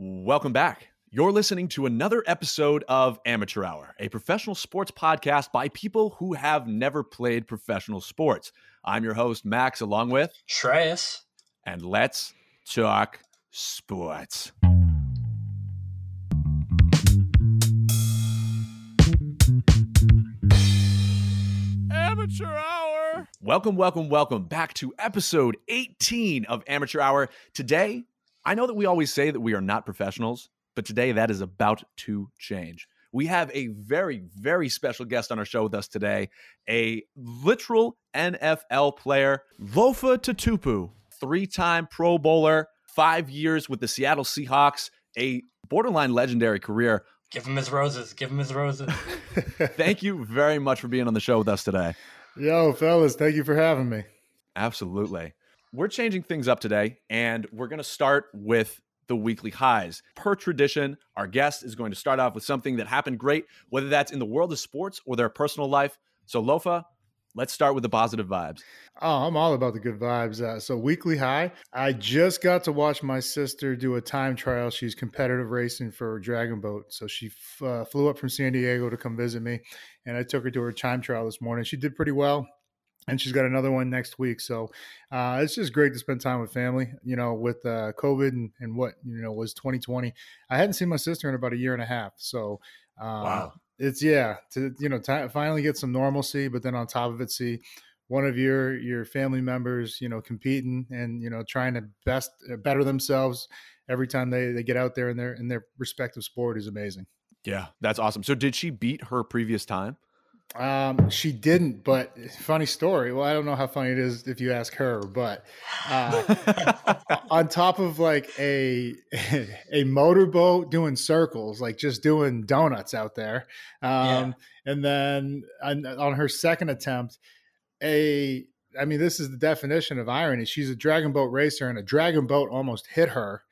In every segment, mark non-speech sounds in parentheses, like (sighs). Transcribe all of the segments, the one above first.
Welcome back. You're listening to another episode of Amateur Hour, a professional sports podcast by people who have never played professional sports. I'm your host, Max, along with Shreyas. And let's talk sports. Amateur Hour. Welcome, welcome, welcome back to episode 18 of Amateur Hour. Today, I know that we always say that we are not professionals, but today that is about to change. We have a very, very special guest on our show with us today, a literal NFL player, Lofa Tatupu, three time Pro Bowler, five years with the Seattle Seahawks, a borderline legendary career. Give him his roses. Give him his roses. (laughs) (laughs) thank you very much for being on the show with us today. Yo, fellas, thank you for having me. Absolutely. We're changing things up today, and we're going to start with the weekly highs. Per tradition, our guest is going to start off with something that happened great, whether that's in the world of sports or their personal life. So, Lofa, let's start with the positive vibes. Oh, I'm all about the good vibes. Uh, so, weekly high, I just got to watch my sister do a time trial. She's competitive racing for Dragon Boat. So, she f- uh, flew up from San Diego to come visit me, and I took her to her time trial this morning. She did pretty well and she's got another one next week. So uh, it's just great to spend time with family. You know, with uh, COVID and, and, what you know was 2020. I hadn't seen my sister in about a year and a half. So um, wow, it's yeah to you know t- finally get some normalcy, but then on top of it, see one of your your family members you know competing and you know trying to best uh, better themselves every time they, they get out there in their in their respective sport is amazing. Yeah, that's awesome. So did she beat her previous time? Um, she didn't, but funny story. Well, I don't know how funny it is if you ask her, but uh, (laughs) on top of like a (laughs) a motorboat doing circles, like just doing donuts out there, um, yeah. and then on, on her second attempt, a I mean, this is the definition of irony. She's a dragon boat racer, and a dragon boat almost hit her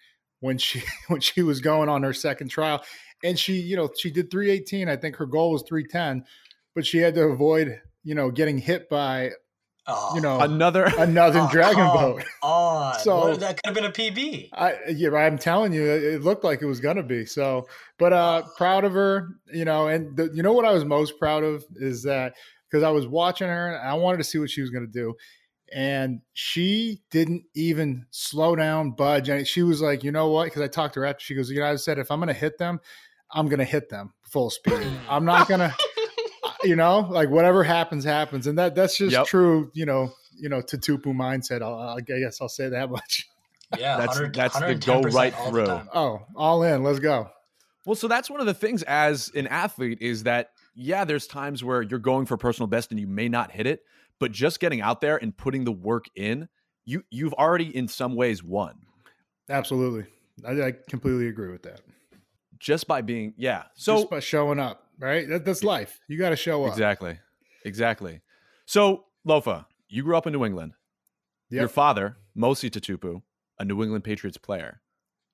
when she (laughs) when she was going on her second trial, and she, you know, she did 318. I think her goal was 310 but she had to avoid, you know, getting hit by, oh, you know, another (laughs) another oh, dragon boat. (laughs) Oh, so that could have been a PB. I yeah, I'm telling you, it looked like it was gonna be. So, but uh, proud of her, you know, and the, you know what I was most proud of is that because I was watching her and I wanted to see what she was gonna do. And she didn't even slow down, budge. And she was like, you know what? Because I talked to her after. She goes, you know, I said, if I'm going to hit them, I'm going to hit them full speed. (laughs) I'm not going to you know, like whatever happens, happens, and that that's just yep. true. You know, you know, Tatupu mindset. I'll, i guess I'll say that (laughs) much. Yeah, that's that's the go right through. Oh, all in. Let's go. Well, so that's one of the things as an athlete is that yeah, there's times where you're going for personal best and you may not hit it, but just getting out there and putting the work in, you you've already in some ways won. Absolutely, I, I completely agree with that. Just by being yeah, so just by showing up right? That, that's life. You got to show up. Exactly. Exactly. So, Lofa, you grew up in New England. Yep. Your father, Mosi Tatupu, a New England Patriots player.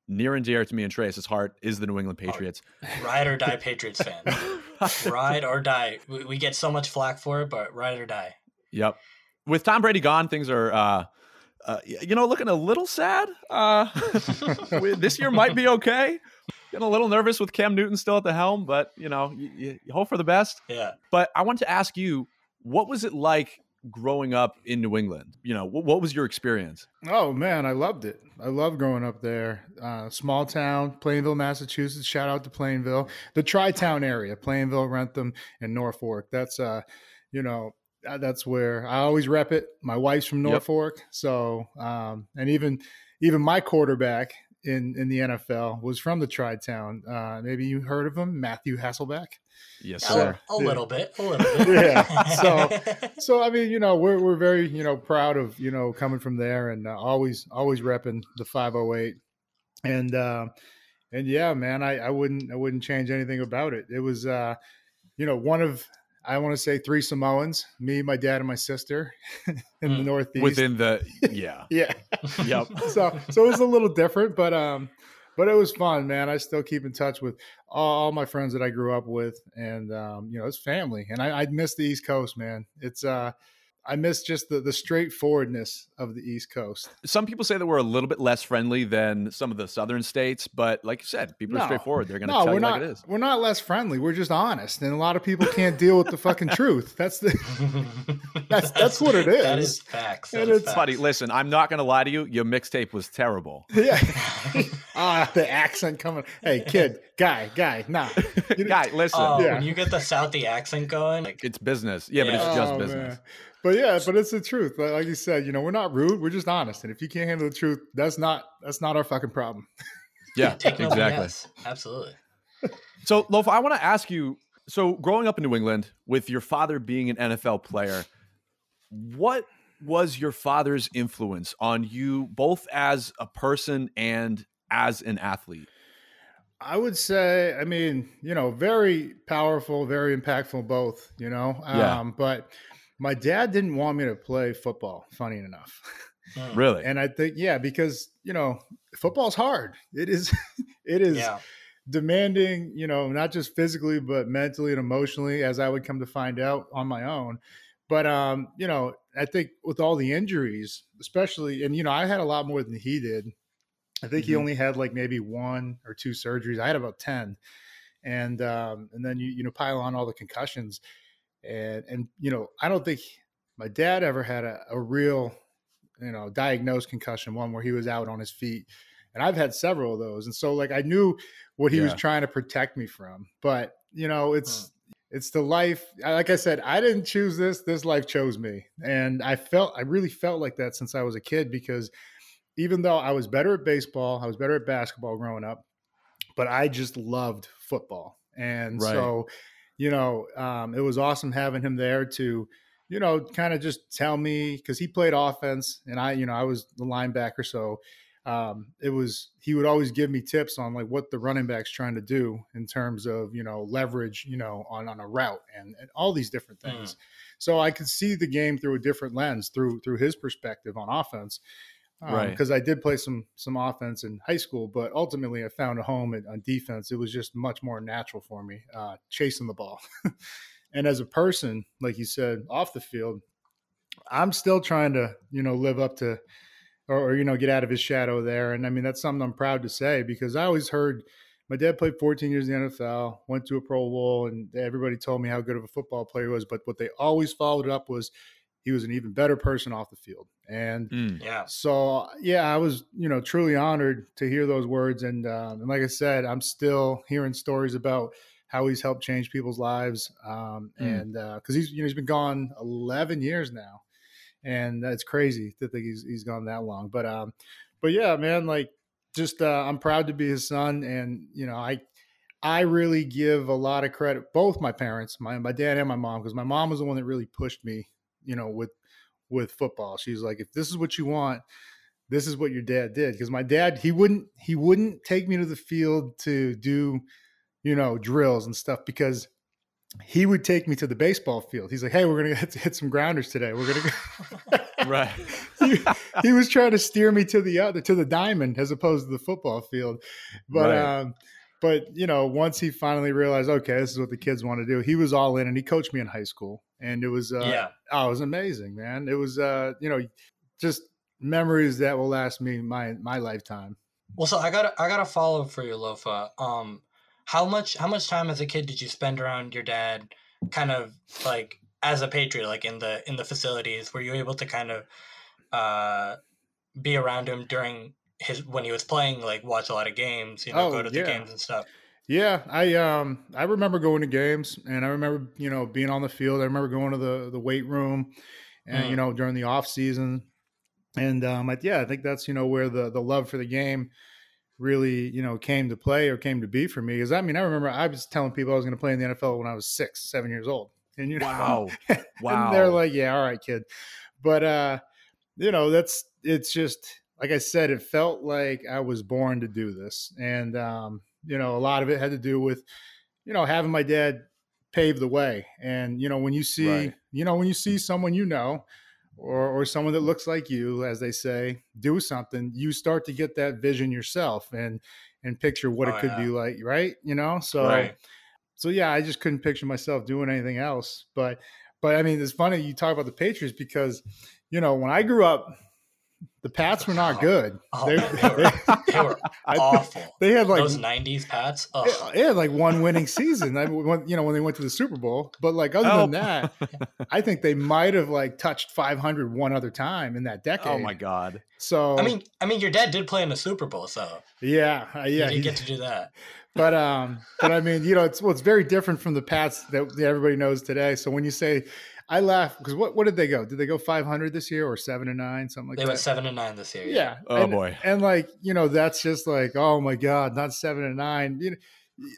Near and dear to me and Shreyas's heart is the New England oh, Patriots. Oh, ride or die (laughs) Patriots fan. (laughs) ride or die. We, we, get so much flack for it, but ride or die. Yep. With Tom Brady gone, things are, uh, uh, you know, looking a little sad. Uh, (laughs) this year might be okay getting a little nervous with Cam Newton still at the helm, but you know, you, you hope for the best. Yeah. But I want to ask you, what was it like growing up in New England? You know, what, what was your experience? Oh man, I loved it. I loved growing up there. Uh, small town, Plainville, Massachusetts. Shout out to Plainville, the Tri-Town area, Plainville, Wrentham, and Norfolk. That's uh, you know, that's where I always rep it. My wife's from Norfolk, yep. so um, and even even my quarterback in in the NFL was from the Tri Town. Uh, maybe you heard of him, Matthew Hasselbeck. Yes, sir. A, a yeah. little bit, a little bit. (laughs) yeah. So, (laughs) so I mean, you know, we're we're very you know proud of you know coming from there and uh, always always repping the 508, and uh, and yeah, man, I I wouldn't I wouldn't change anything about it. It was uh, you know one of I want to say three Samoans, me, my dad, and my sister (laughs) in mm. the Northeast. Within the (laughs) yeah. yeah. (laughs) yep. So so it was a little different, but um but it was fun, man. I still keep in touch with all, all my friends that I grew up with and um, you know, it's family. And I, I miss the East Coast, man. It's uh I miss just the the straightforwardness of the East Coast. Some people say that we're a little bit less friendly than some of the southern states, but like you said, people No. are straightforward. They're going to No, tell we're you not. like it is. We're not less friendly. We're just honest, and a lot of people can't deal with the fucking (laughs) truth. That's the. (laughs) That's- that's what it That is. is facts. And That is it's- Buddy, facts. listen, I'm not going to lie to you. Your mixtape was terrible. (laughs) Yeah. ah, the accent coming. Hey, kid, guy, guy, nah. Guy, listen, Oh, Yeah. when you get the Southie accent going, like, it's business. Yeah, but it's just Oh, business. man. But yeah, but it's the truth. Like, like you said, you know, we're not rude. We're just honest. And if you can't handle the truth, that's not that's not our fucking problem. (laughs) Yeah, exactly. BS. Absolutely. (laughs) So, Lofa, I want to ask you. So, growing up in New England with your father being an NFL player, what was your father's influence on you, both as a person and as an athlete? I would say, I mean, you know, very powerful, very impactful, both. You know, Yeah. um, but my dad didn't want me to play football. Funny enough. Mm. Really? And I think, yeah, because you know, football's hard. It is, (laughs) it is Yeah. demanding. You know, not just physically, but mentally and emotionally, as I would come to find out on my own. But um, you know, I think with all the injuries, especially, and you know, I had a lot more than he did. I think he Mhm. only had like maybe one or two surgeries. I had about ten, and um, and then you you know pile on all the concussions, and and you know I don't think my dad ever had a, a real you know diagnosed concussion one where he was out on his feet, and I've had several of those, and so like I knew what he was trying to protect me from, but you know hmm. it's it's the life like i said i didn't choose this this life chose me and i felt i really felt like that since i was a kid because even though i was better at baseball i was better at basketball growing up but i just loved football and Right. so you know um, it was awesome having him there to you know kind of just tell me because he played offense and i you know i was the linebacker so um, it was he would always give me tips on like what the running back's trying to do in terms of you know leverage you know on on a route and, and all these different Mm. things so i could see the game through a different lens through through his perspective on offense Right. because i did play some some offense in high school but ultimately i found a home at, on defense. It was just much more natural for me uh, chasing the ball. (laughs) And as a person like you said off the field i'm still trying to you know live up to or, or you know get out of his shadow there. And i mean that's something i'm proud to say because i always heard my dad played 14 years in the nfl went to a pro bowl and everybody told me how good of a football player he was. But what they always followed up was he was an even better person off the field and Mm. Yeah. so yeah, I was you know truly honored to hear those words, and um, and like I said, I'm still hearing stories about how he's helped change people's lives, um, Mm. and because he's you know he's been gone 11 years now, and that's crazy to think he's he's gone that long. But um, but yeah, man, like just uh, I'm proud to be his son, and you know I. I really give a lot of credit, both my parents, my my dad and my mom, because my mom was the one that really pushed me, you know, with with football. She's like, if this is what you want, this is what your dad did. Because my dad, he wouldn't he wouldn't take me to the field to do, you know, drills and stuff because he would take me to the baseball field. He's like, hey, we're gonna (laughs) hit, hit some grounders today. We're gonna go. (laughs) Right. (laughs) he, he was trying to steer me to the other to the diamond as opposed to the football field. But Right. um but you know, once he finally realized, okay, this is what the kids want to do, he was all in and he coached me in high school. And it was uh yeah. Oh, it was amazing, man. It was uh, you know, just memories that will last me my my lifetime. Well, so I got I got a follow up for you, Lofa. Um, how much how much time as a kid did you spend around your dad? Kind of like as a patriot, like in the in the facilities, were you able to kind of uh, be around him during his when he was playing? Like watch a lot of games, you know, Oh, go to the yeah. games and stuff. Yeah, I um I remember going to games and I remember, you know, being on the field. I remember going to the the weight room and you Mm. know, during the off season. And um I, yeah, I think that's, you know, where the the love for the game really, you know, came to play or came to be for me. Because I mean, I remember I was telling people I was going to play in the NFL when I was six, seven years old. And you know, Wow. (laughs) and Wow. they're like, yeah, all right, kid. But uh, you know, that's it's just like I said, it felt like I was born to do this. And um, you know, a lot of it had to do with, you know, having my dad pave the way. And, you know, when you see, Right. you know, when you see mm. someone you know, or, or someone that looks like you, as they say, do something, you start to get that vision yourself and and picture what Oh, it could yeah. be like, right? You know, so Right. so yeah, I just couldn't picture myself doing anything else. But But I mean, it's funny you talk about the Patriots because, you know, when I grew up, the Pats were not good. (laughs) Oh, they, man, they were, (laughs) they were (laughs) awful. they had like Those '90s Pats. Ugh. they had like one winning season. I mean, you know, when they went to the Super Bowl. But like other Help. than that, I think they might have like touched 500 one other time in that decade. Oh my god. So I mean, I mean, your dad did play in the Super Bowl, so yeah, uh, you yeah, did he- get to do that. but um, but I mean, you know, it's well, it's very different from the Pats that, that everybody knows today. So when you say, I laugh because what what did they go? Did they go 500 this year or seven and nine, something like They that? They went seven and nine this year. yeah. Oh, and, boy. And like you know, that's just like, oh my god, not seven and nine. You know,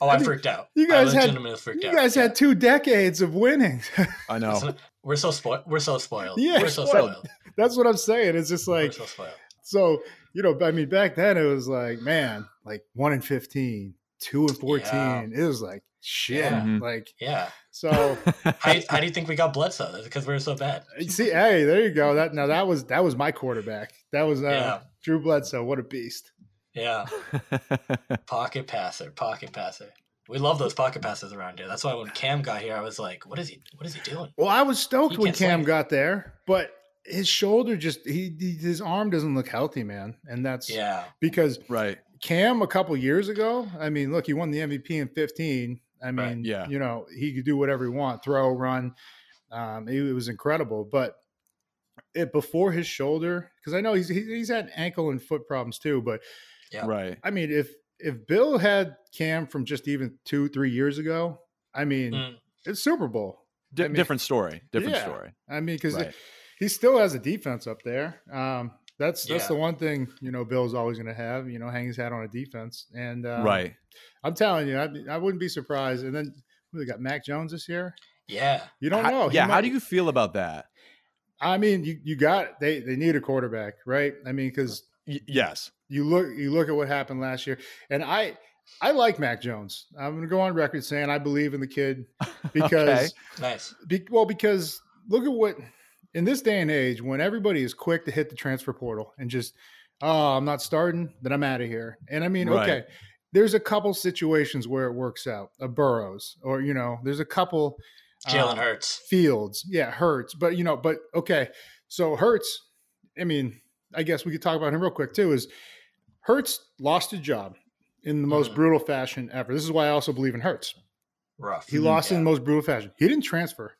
Oh, I, I mean, freaked out. you guys had- legitimately freaked you out. had two decades of winning. (laughs) I know. We're so spoiled. We're so spoiled. Yeah, we're so spoiled. spoiled. that's what I'm saying. It's just We're like so spoiled. so. You know, I mean, back then it was like, man, like one and 15, two and 14. Yeah. It was like shit. Yeah. Mhm. Like Yeah. So. (laughs) How, do you- how do you think we got Bledsoe? That's because we were so bad. See, hey, there you go. That now that was that was my quarterback. That was uh, Yeah. Drew Bledsoe. What a beast! Yeah. (laughs) Pocket passer. Pocket passer. We love those pocket passes around here. That's why when Cam got here, I was like, "What is he? What is he doing?" Well, I was stoked He when Cam sling. got there, but his shoulder just he, he his arm doesn't look healthy, man. And that's Yeah. because right. Cam a couple years ago. I mean, look, he won the MVP in 15. I mean, Right, yeah. you know, he could do whatever he want, throw, run. Um, it, it was incredible, but it before his shoulder because I know he's he's had ankle and foot problems too, but Yeah. Right. I mean, if if Bill had Cam from just even two, three years ago, I mean, Mm. it's Super Bowl. Di- mean- different story. Different Yeah. story. I mean, because Right. he still has a defense up there. Um, that's that's Yeah. the one thing you know Bill's always going to have. You know, hang his hat on a defense, and uh, right. I'm telling you, I, I wouldn't be surprised. And then they got Mac Jones this year. Yeah. You don't How- know. He yeah. How do you feel about that? I mean, you you got they they need a quarterback, right? I mean, because Y- yes. you look you look at what happened last year, and I I like Mac Jones. I'm going to go on record saying I believe in the kid (laughs) because Nice. be, well because look at what in this day and age when everybody is quick to hit the transfer portal and just oh I'm not starting then I'm out of here. And I mean Right. okay, there's a couple situations where it works out. A Burrows or you know there's a couple Jalen uh, Hurts. Fields. Yeah, Hurts. But you know, but okay. So Hurts, I mean, I guess we could talk about him real quick too. Is Hurts lost his job in the most Mhm. brutal fashion ever. This is why I also believe in Hurts. Rough. He lost in the most brutal fashion. He didn't transfer.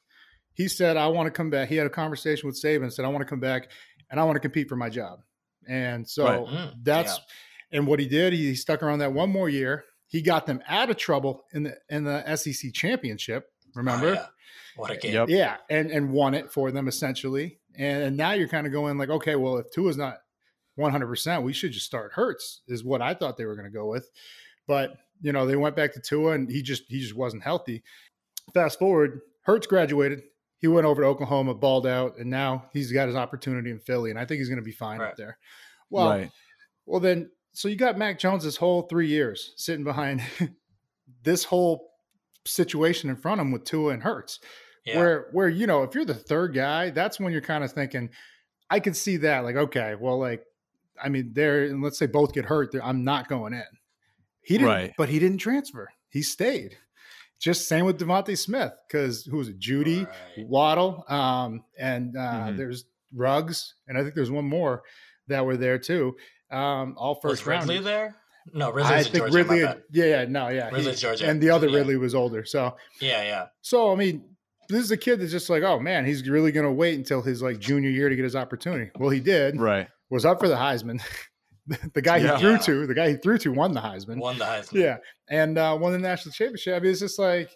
He said, I want to come back. He had a conversation with Saban, said, I want to come back and I want to compete for my job. And so Right. Mm, that's and what he did, he stuck around that one more year. He got them out of trouble in the in the SEC championship. Remember? Oh, yeah. What a game. Yep. Yeah, and and won it for them essentially. And and now you're kind of going like, okay, well, if Tua's not 100, percent we should just start Hurts. Is what I thought they were going to go with, but you know they went back to Tua, and he just he just wasn't healthy. Fast forward, Hurts graduated. He went over to Oklahoma, balled out, and now he's got his opportunity in Philly, and I think he's going to be fine Right. up there. Well, right. well then, so you got Mac Jones this whole three years sitting behind (laughs) this whole situation in front of him with Tua and Hurts Yeah. where where you know if you're the third guy that's when you're kind of thinking i could see that like okay well like i mean there and let's say both get hurt i'm not going in he didn't Right. but he didn't transfer he stayed just same with DeVonta Smith because who was it Jeudy Right. waddle um and uh Mhm. there's Ruggs and i think there's one more that were there too um all Was first round Ridley there? No, Ridley i in think Georgia. ridley had- yeah yeah no yeah he- Georgia. and the other Yeah. ridley was older so Yeah, yeah. so I mean, this is a kid that's just like, oh man, he's really going to wait until his like junior year to get his opportunity. Well, he did. Right. Was up for the Heisman. (laughs) the guy Yeah. he threw to, the guy he threw to, won the Heisman. Won the Heisman. Yeah, and uh, won the national championship. I mean, it's just like,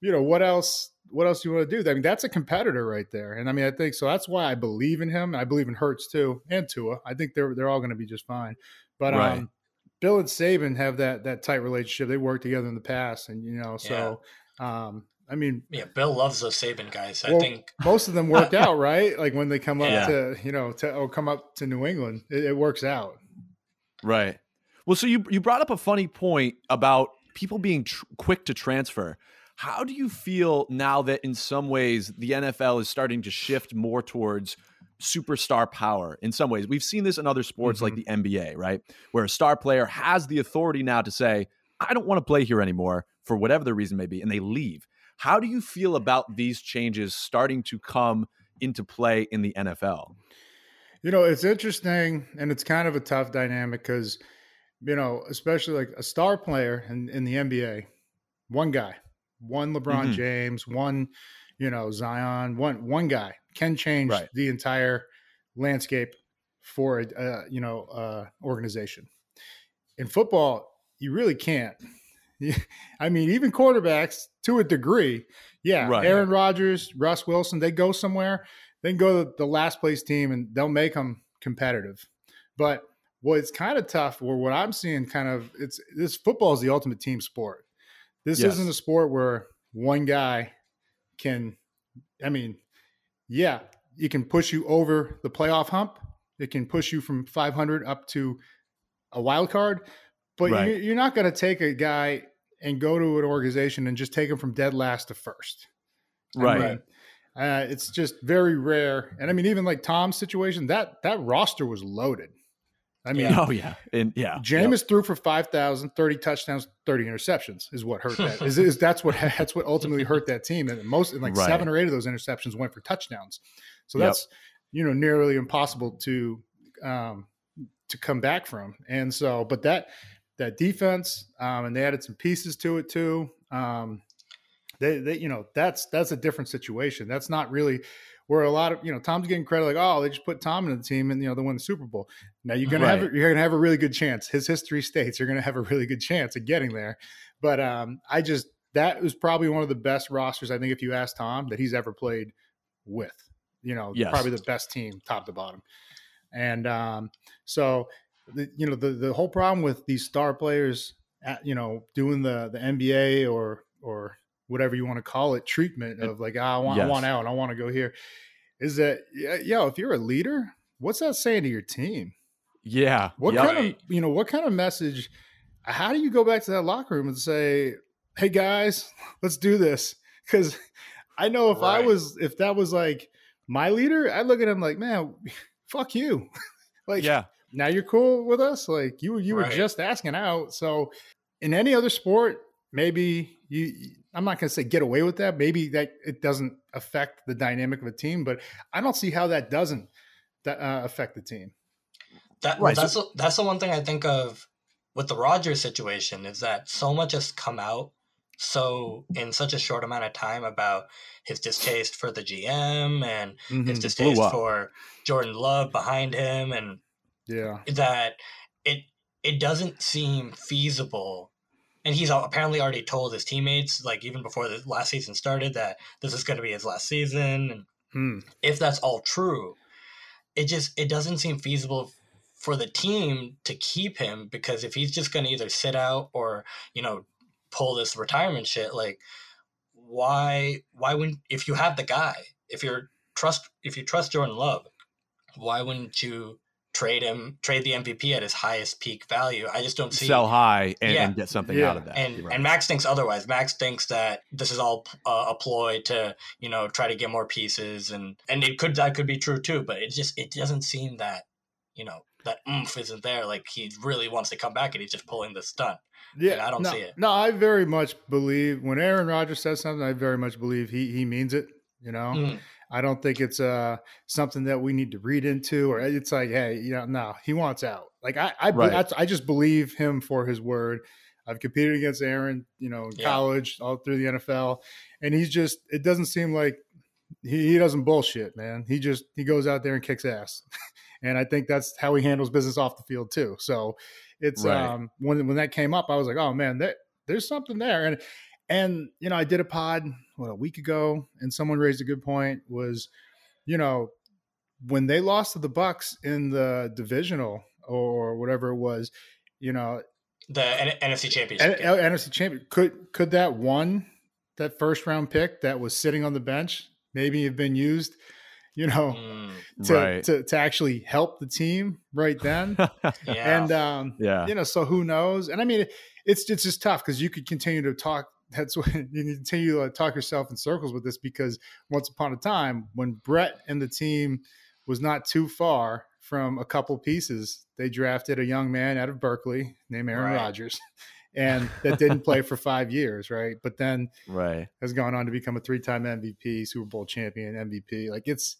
you know, what else? What else do you want to do? I mean, that's a competitor right there. And I mean, I think so. That's why I believe in him. I believe in Hurts too, and Tua. I think they're they're all going to be just fine. But Right. um, Bill and Saban have that that tight relationship. They worked together in the past, and you know, so um, I mean, Yeah, Bill loves those Saban guys. I Well, think most of them work out, right? Like when they come up Yeah. to you know to or come up to New England, it, it works out. Right. Well, so you you brought up a funny point about people being tr- quick to transfer. How do you feel now that in some ways the NFL is starting to shift more towards superstar power in some ways? We've seen this in other sports like mm-hmm. the NBA, right? Where a star player has the authority now to say, I don't want to play here anymore for whatever the reason may be, and they leave. How do you feel about these changes starting to come into play in the NFL? You know, it's interesting and it's kind of a tough dynamic because, you know, especially like a star player in, in the NBA, one guy, one LeBron mm-hmm. James, one, you know, Zion, one one guy can change right. the entire landscape for a, uh, you know uh, organization. In football, you really can't. (laughs) I mean, even quarterbacks to a degree, yeah. Right. Aaron Rodgers, Russ Wilson, they go somewhere, they can go to the last place team and they'll make them competitive. But what's kind of tough, or what I'm seeing, kind of, it's this football is the ultimate team sport. This yes. isn't a sport where one guy can. I mean, yeah, it can push you over the playoff hump. It can push you from 500 up to a wild card, but right. you're not going to take a guy and go to an organization and just take him from dead last to first. Right. I mean, uh, it's just very rare. And I mean, even like Tom's situation, that that roster was loaded. I mean, oh yeah, and yeah, Jameis yep. threw for 5,000, 30 touchdowns, 30 interceptions is what hurt that. is, is that's what (laughs) that's what ultimately hurt that team. And most like right. seven or eight of those interceptions went for touchdowns. So yep. that's you know nearly impossible to um, to come back from. And so, but that that defense, um, and they added some pieces to it too. Um, they, they, you know, that's that's a different situation. That's not really where a lot of you know Tom's getting credit like oh they just put Tom in the team and you know they won the Super Bowl. Now you're gonna right. have you're gonna have a really good chance. His history states you're gonna have a really good chance of getting there. But um, I just that was probably one of the best rosters I think if you ask Tom that he's ever played with. You know, yes. probably the best team top to bottom. And um, so, the, you know, the the whole problem with these star players, at, you know, doing the the NBA or or whatever you want to call it treatment of like, oh, I want yes. I want out, I want to go here, is that yo? if you're a leader, what's that saying to your team? Yeah. What kind of you know what kind of message? How do you go back to that locker room and say, "Hey guys, let's do this"? Because I know if right. I was if that was like my leader, I'd look at him like, "Man, (laughs) fuck you. (laughs) like, yeah. Now you're cool with us. Like you, you right. were just asking out. So in any other sport, maybe you, I'm not going to say get away with that. Maybe that it doesn't affect the dynamic of a team, but I don't see how that doesn't uh, affect the team. That, right. that's, that's the one thing I think of with the Rodgers situation is that so much has come out so in such a short amount of time about his distaste for the GM and mm-hmm. his distaste for Jordan Love behind him and yeah that it it doesn't seem feasible and he's apparently already told his teammates like even before the last season started that this is going to be his last season and hmm. if that's all true it just it doesn't seem feasible for the team to keep him because if he's just going to either sit out or you know pull this retirement shit like why why wouldn't if you have the guy if you're trust if you trust jordan love why wouldn't you trade him trade the mvp at his highest peak value i just don't see sell high and, yeah. and get something yeah. out of that and right. and max thinks otherwise max thinks that this is all uh, a ploy to you know try to get more pieces and and it could that could be true too but it just it doesn't seem that you know that oomph isn't there like he really wants to come back and he's just pulling the stunt yeah, and I don't no, see it. No, I very much believe when Aaron Rodgers says something, I very much believe he he means it. You know, mm. I don't think it's uh something that we need to read into, or it's like, hey, you know, no, he wants out. Like I I, right. I, I just believe him for his word. I've competed against Aaron, you know, in yeah. college, all through the NFL, and he's just. It doesn't seem like he, he doesn't bullshit, man. He just he goes out there and kicks ass, (laughs) and I think that's how he handles business off the field too. So it's right. um when when that came up, I was like, oh man, there, there's something there. And and you know, I did a pod what a week ago, and someone raised a good point. Was you know when they lost to the Bucks in the divisional or whatever it was, you know, the N- NFC Championship, N- NFC Champion could could that one that first round pick that was sitting on the bench maybe have been used you know, mm, to, right. to, to actually help the team right then. (laughs) yeah. And um, yeah, you know, so who knows? And I mean, it's it's just tough because you could continue to talk. That's (laughs) when you continue to talk yourself in circles with this because once upon a time, when Brett and the team was not too far from a couple pieces, they drafted a young man out of Berkeley named Aaron right. Rodgers. and that didn't play for five years, right? But then right has gone on to become a three-time MVP, Super Bowl champion, MVP. Like it's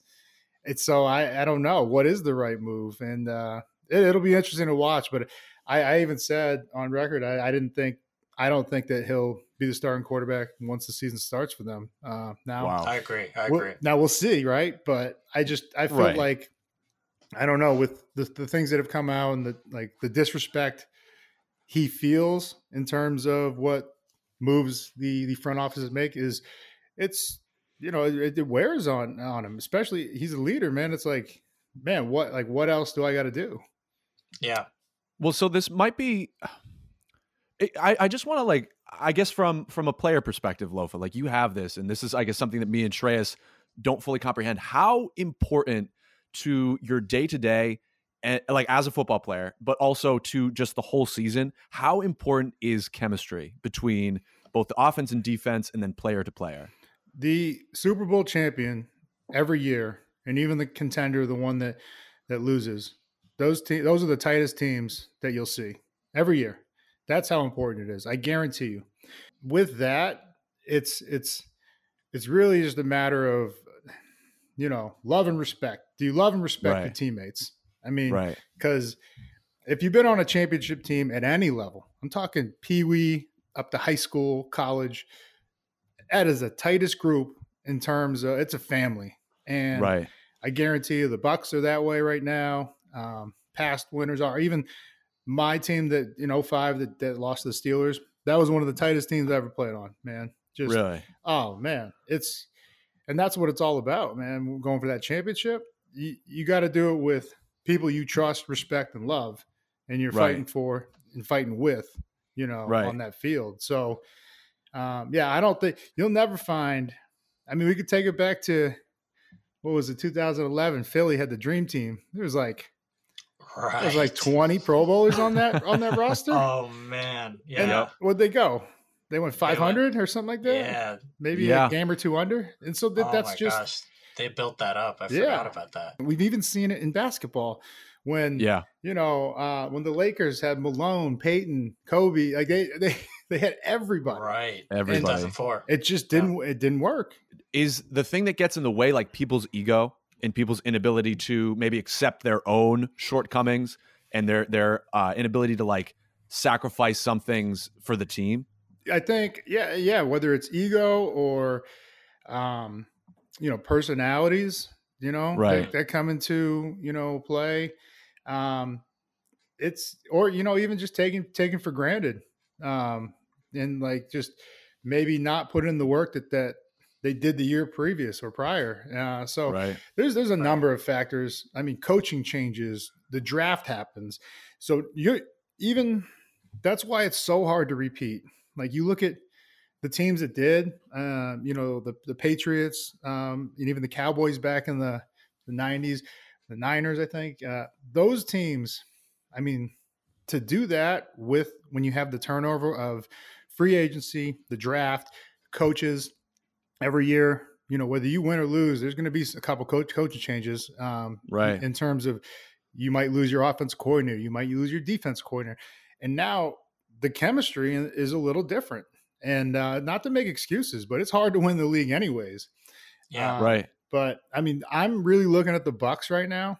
it's so I I don't know what is the right move, and uh, it, will be interesting to watch. But I, I even said on record I, I, didn't think I don't think that he'll be the starting quarterback once the season starts for them. Uh, now wow. I agree. I agree. We'll, now we'll see, right? But I just I feel right. like I don't know with the, the things that have come out and the like the disrespect he feels in terms of what moves the the front offices make is it's you know it, it wears on on him especially he's a leader man it's like man what like what else do i got to do yeah well so this might be I, I just want to like I guess from from a player perspective, Lofa, like you have this, and this is I guess something that me and Shreyas don't fully comprehend. How important to your day to day and like as a football player, but also to just the whole season, how important is chemistry between both the offense and defense and then player to player? The Super Bowl champion every year, and even the contender, the one that that loses, those te- those are the tightest teams that you'll see every year. That's how important it is. I guarantee you. With that, it's it's it's really just a matter of you know love and respect. Do you love and respect right. your teammates? I mean, right? Because if you've been on a championship team at any level, I'm talking pee wee up to high school, college, that is the tightest group in terms of it's a family. And right. I guarantee you the Bucks are that way right now. Um, past winners are even my team that in 05 that, that lost to the Steelers, that was one of the tightest teams I ever played on, man. Just really, oh man, it's and that's what it's all about, man. Going for that championship, you, you got to do it with people you trust, respect, and love, and you're right. fighting for and fighting with, you know, right. on that field. So, um, yeah, I don't think you'll never find. I mean, we could take it back to what was it, 2011? Philly had the dream team. It was like Right. There's like 20 Pro Bowlers on that on that (laughs) roster. Oh man. Yeah. And where'd they go? They went 500 or something like that. Yeah. Maybe yeah. a game or two under. And so that, oh that's just gosh. they built that up. I yeah. forgot about that. We've even seen it in basketball when yeah, you know, uh, when the Lakers had Malone, Payton, Kobe, like they they they had everybody. Right. Everybody. 2004. It just didn't yeah. it didn't work. Is the thing that gets in the way like people's ego? In people's inability to maybe accept their own shortcomings and their their uh, inability to like sacrifice some things for the team. I think, yeah, yeah. Whether it's ego or, um, you know, personalities, you know, right, that, that come into you know play. Um, it's or you know even just taking taking for granted, um, and like just maybe not put in the work that that they did the year previous or prior. Uh, so right. there's there's a right. number of factors. I mean, coaching changes, the draft happens, so you even that's why it's so hard to repeat. Like you look at the teams that did, uh, you know, the the Patriots, um, and even the Cowboys back in the the '90s, the Niners, I think uh, those teams. I mean, to do that with when you have the turnover of free agency, the draft, coaches, every year, you know, whether you win or lose, there's going to be a couple coach coaching changes, um, right? In terms of you might lose your offense coordinator, you might lose your defense coordinator, and now the chemistry is a little different. And uh, not to make excuses, but it's hard to win the league anyways. Yeah, um, right. But I mean, I'm really looking at the Bucks right now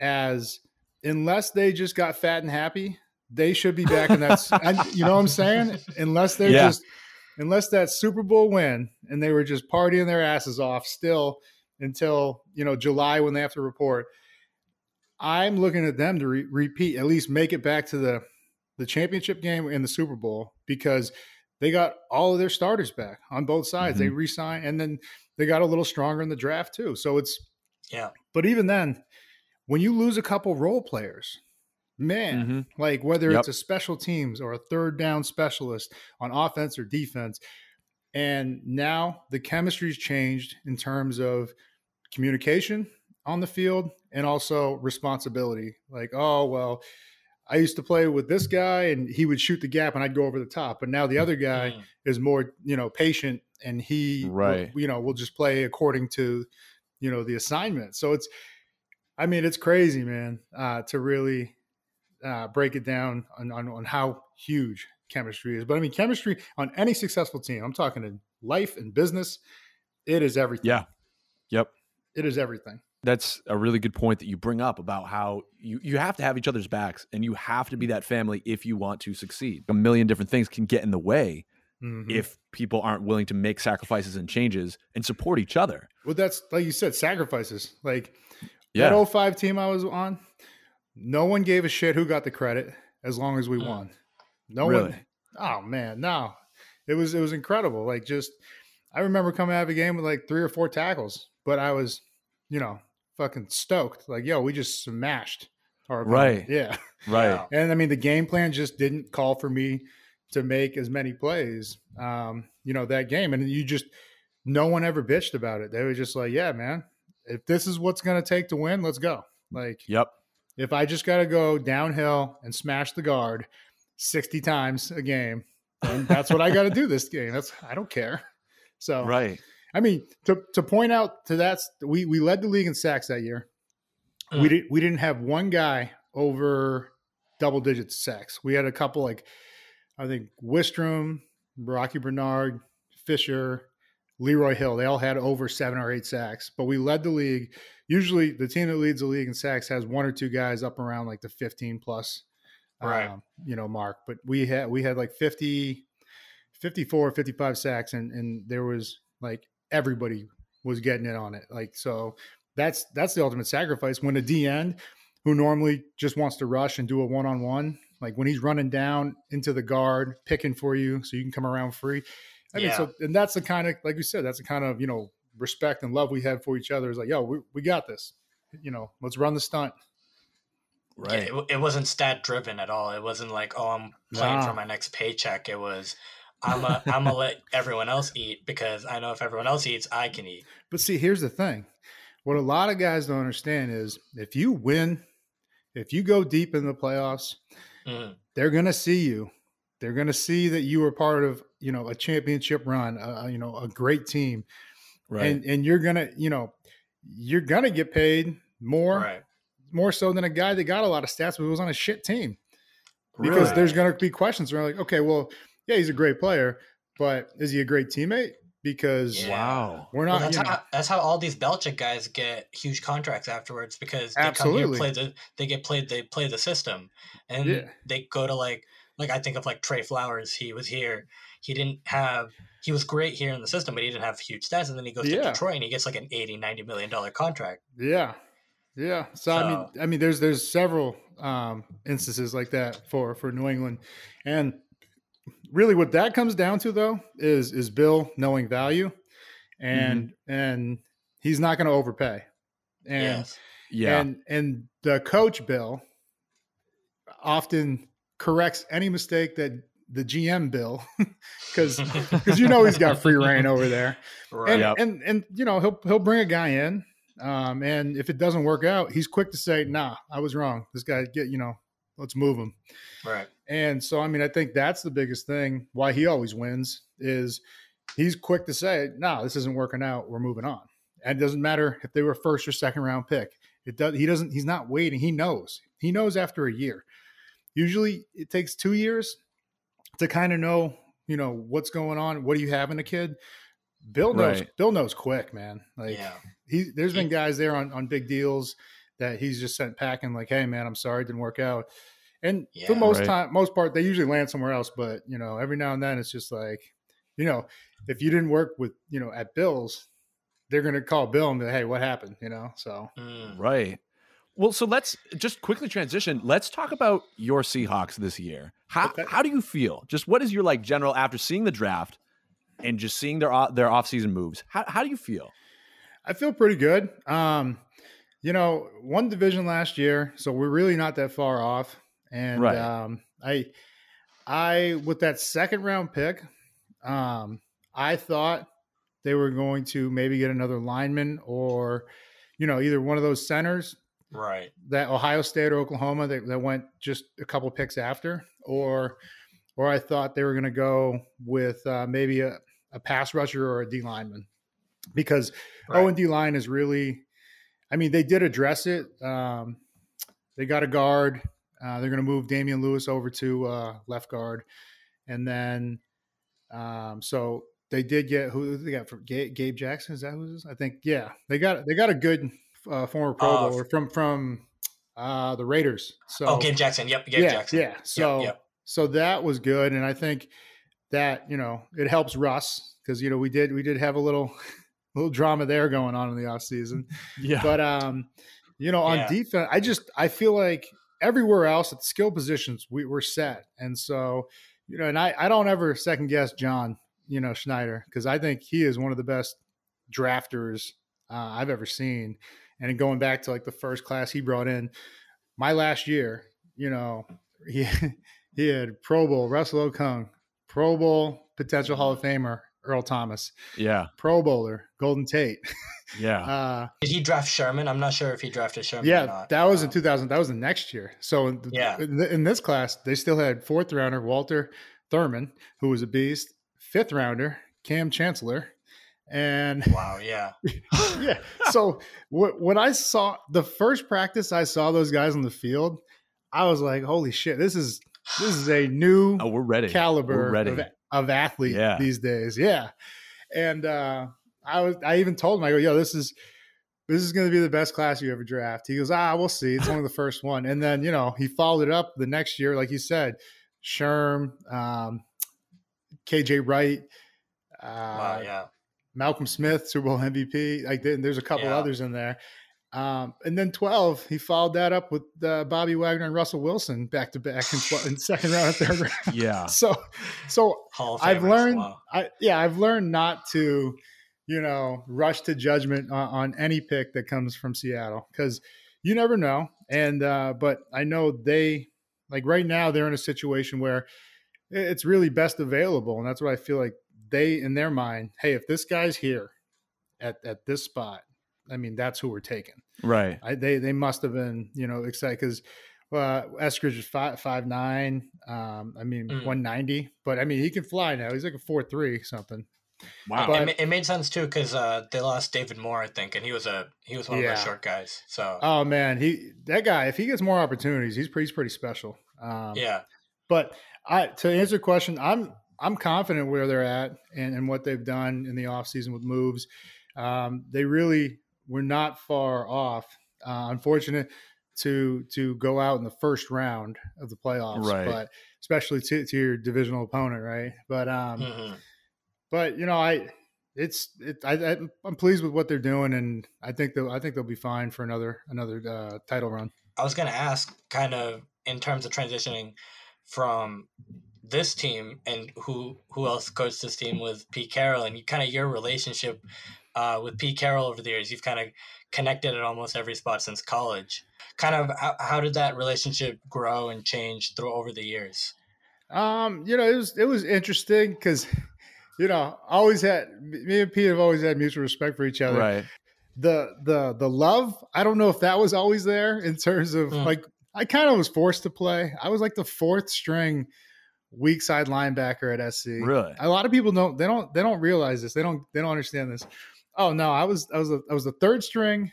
as unless they just got fat and happy, they should be back in that. (laughs) you know what I'm saying? Unless they're yeah. just unless that Super Bowl win and they were just partying their asses off still until you know July when they have to report. I'm looking at them to re- repeat, at least make it back to the the championship game and the Super Bowl because they got all of their starters back on both sides. Mm-hmm. They re-signed and then they got a little stronger in the draft too. So it's yeah. But even then, when you lose a couple role players, man, mm-hmm. like whether yep. it's a special teams or a third down specialist on offense or defense. And now the chemistry's changed in terms of communication on the field and also responsibility. Like, oh, well, I used to play with this guy and he would shoot the gap and I'd go over the top. But now the other guy mm. is more, you know, patient and he, right. Will, you know, will just play according to, you know, the assignment. So it's, I mean, it's crazy, man, uh, to really uh, break it down on, on, on how huge chemistry is. But I mean, chemistry on any successful team, I'm talking in life and business, it is everything. Yeah. Yep. It is everything. That's a really good point that you bring up about how you, you have to have each other's backs and you have to be that family if you want to succeed. A million different things can get in the way Mhm. if people aren't willing to make sacrifices and changes and support each other. well, that's like you said, sacrifices. Like Yeah. that 05 team I was on, no one gave a shit who got the credit as long as we Mm. won. No Really? one. Oh man, no. It was it was incredible. Like just I remember coming out of a game with like three or four tackles, but I was, you know, fucking stoked. Like, yo, we just smashed our opponent. Right. (laughs) Yeah. Right. And I mean, the game plan just didn't call for me to make as many plays, um, you know, that game. And you just, no one ever bitched about it. They were just like, yeah, man, if this is what's going to take to win, let's go. Like, Yep. If I just got to go downhill and smash the guard 60 times a game, then that's what I got to do this (laughs) game. That's, I don't care. So, Right. I mean, to, to point out to that, we, we led the league in sacks that year. We Mm. didn't we didn't have one guy over double digit sacks. We had a couple like I think Wistrom, Rocky Bernard, Fisher, Leroy Hill. They all had over seven or eight sacks, but we led the league. Usually, the team that leads the league in sacks has one or two guys up around like the fifteen plus, Right. um, you know, mark. But we had we had like 50, 54, 55 sacks, and and there was like everybody was getting it on it. Like so, that's that's the ultimate sacrifice when the D end who normally just wants to rush and do a one on one, like when he's running down into the guard, picking for you so you can come around free. I mean, so and that's the kind of like we said, that's the kind of you know respect and love we had for each other. Is like, yo, we, we got this. You know, let's run the stunt. Yeah, Right. it, it wasn't stat driven at all. It wasn't like, oh, I'm playing Nah. for my next paycheck. It was, I'm a, I'm gonna (laughs) let everyone else eat because I know if everyone else eats, I can eat. But see, here's the thing. What a lot of guys don't understand is if you win, if you go deep in the playoffs, Mhm. they're going to see you. They're going to see that you were part of, you know, a championship run, uh, you know, a great team. Right. And and you're going to, you know, you're going to get paid more Right. more so than a guy that got a lot of stats but was on a shit team. Because Really? there's going to be questions around like, okay, well, yeah, he's a great player, but is he a great teammate? Because Yeah. wow. we're Well, not, that's you know, how that's how all these Belichick guys get huge contracts afterwards because they Absolutely. come here play the they get played they play the system and Yeah. they go to like like I think of like Trey Flowers he was here he didn't have he was great here in the system but he didn't have huge stats and then he goes Yeah. to Detroit and he gets like an 80 90 million dollar contract Yeah. Yeah. So, I mean I mean there's there's several um instances like that for for New England. And really what that comes down to though is is Bill knowing value and and he's not going to overpay. And yes Yeah. and and the coach Bill often corrects any mistake that the GM Bill (laughs) cuz cuz (laughs) you know he's got free reign over there. Right. And, Yep. and and you know he'll he'll bring a guy in um and if it doesn't work out he's quick to say nah i was wrong. This guy get you know let's move him. Right. And so i mean i think that's the biggest thing why he always wins is he's quick to say "Nah, this isn't working out. We're moving on. And it doesn't matter if they were first or second round pick. It does he doesn't he's not waiting. He knows. He knows after a year usually it takes two years to kind of know you know what's going on what do you have in a kid bill knows Right. bill knows quick man like yeah he there's been guys there on, on big deals that he's just sent packing like hey man i'm sorry it didn't work out and for most Right. time most part they usually land somewhere else but you know every now and then it's just like you know if you didn't work with you know at bills they're going to call bill and be like hey what happened you know so Mm. Right. Well, so let's just quickly transition. Let's talk about your Seahawks this year. How Okay. how do you feel? Just what is your like general after seeing the draft and just seeing their their offseason moves? How how do you feel? I feel pretty good. Um, you know, one division last year, so we're really not that far off. And Right. um, I, I with that second round pick, um, I thought they were going to maybe get another lineman or, you know, either one of those centers right that Ohio State or Oklahoma that, that went just a couple picks after, or, or I thought they were going to go with uh, maybe a, a pass rusher or a D lineman because right. O and D line is really, I mean, they did address it. Um, they got a guard. Uh, they're going to move Damien Lewis over to uh, left guard, and then um, so they did get who they got for Gabe, Gabe Jackson. Is that who it is? I think yeah, they got they got a good uh, former Pro Uh, Bowler from from uh, the Raiders. So oh, Gabe Jackson. Yep, Gabe yeah, Jackson. yeah. So yep. so that was good, and I think that you know it helps Russ because you know we did we did have a little (laughs) little drama there going on in the off season, Yeah. but um, you know on Yeah. defense, I just I feel like everywhere else at the skill positions we were set, and so you know, and I I don't ever second guess John you know Schneider because I think he is one of the best drafters uh, I've ever seen, and going back to like the first class he brought in, my last year, you know, he (laughs) he had Pro Bowl Russell Okung, Pro Bowl potential Hall of Famer Earl Thomas, yeah. Pro Bowler Golden Tate. (laughs) Yeah. Uh, Did he draft Sherman? I'm not sure if he drafted Sherman. or yeah, not. that was in Um, 2000. That was the next year. So in, Yeah. in, th- in this class, they still had fourth rounder Walter Thurmond, who was a beast. Fifth rounder Kam Chancellor, and Wow. Yeah. (laughs) yeah. So wh- when I saw the first practice, I saw those guys on the field. I was like, "Holy shit! This is this is a new Oh, we're ready. caliber We're ready. of, of athlete Yeah. these days." Yeah, and uh, I was I even told him I go, "Yo, this is this is going to be the best class you ever draft." He goes, "Ah, we'll see. It's only the first one." And then you know he followed it up the next year, like you said, Sherm, um, KJ Wright. Uh, wow. Yeah. Malcolm Smith, Super Bowl MVP. Like there's a couple Yeah. others in there. Um, and then 12, he followed that up with uh, Bobby Wagner and Russell Wilson back to back in, 12, in second round and third round. (laughs) Yeah. (laughs) So, so I've learned. I yeah, I've learned not to, you know, rush to judgment on, on any pick that comes from Seattle because you never know. And uh, but I know they like right now they're in a situation where it's really best available, and that's what I feel like they in their mind. Hey, if this guy's here at at this spot, I mean that's who we're taking. Right. I, they they must have been you know excited because uh, Eskridge is five five nine. Um, I mean Mm. one ninety, but I mean he can fly now. He's like a four three something. Wow. But- it, it made sense too because uh, they lost David Moore, I think, and he was a he was one of Yeah. our short guys. So Oh man, he that guy. If he gets more opportunities, he's pretty he's pretty special. Um, yeah, But I to answer your question, I'm I'm confident where they're at and, and what they've done in the offseason with moves. Um, they really were not far off. Uh, unfortunate to to go out in the first round of the playoffs, Right. but especially to, to your divisional opponent, right? But um, Mhm. but you know, I it's it I, I I'm pleased with what they're doing, and I think they'll I think they'll be fine for another another uh, title run. I was gonna ask, kind of in terms of transitioning from this team and who who else coached this team with Pete Carroll and you kind of your relationship uh, with Pete Carroll over the years. You've kind of connected at almost every spot since college. Kind of how, how did that relationship grow and change through over the years? Um, you know, it was it was interesting because, you know, I always had me and Pete have always had mutual respect for each other. Right. The the the love, I don't know if that was always there in terms of Hmm. like I kind of was forced to play. I was like the fourth string weak side linebacker at SC. Really? A lot of people don't they don't they don't realize this. They don't they don't understand this. Oh no, I was I was the, I was the third string,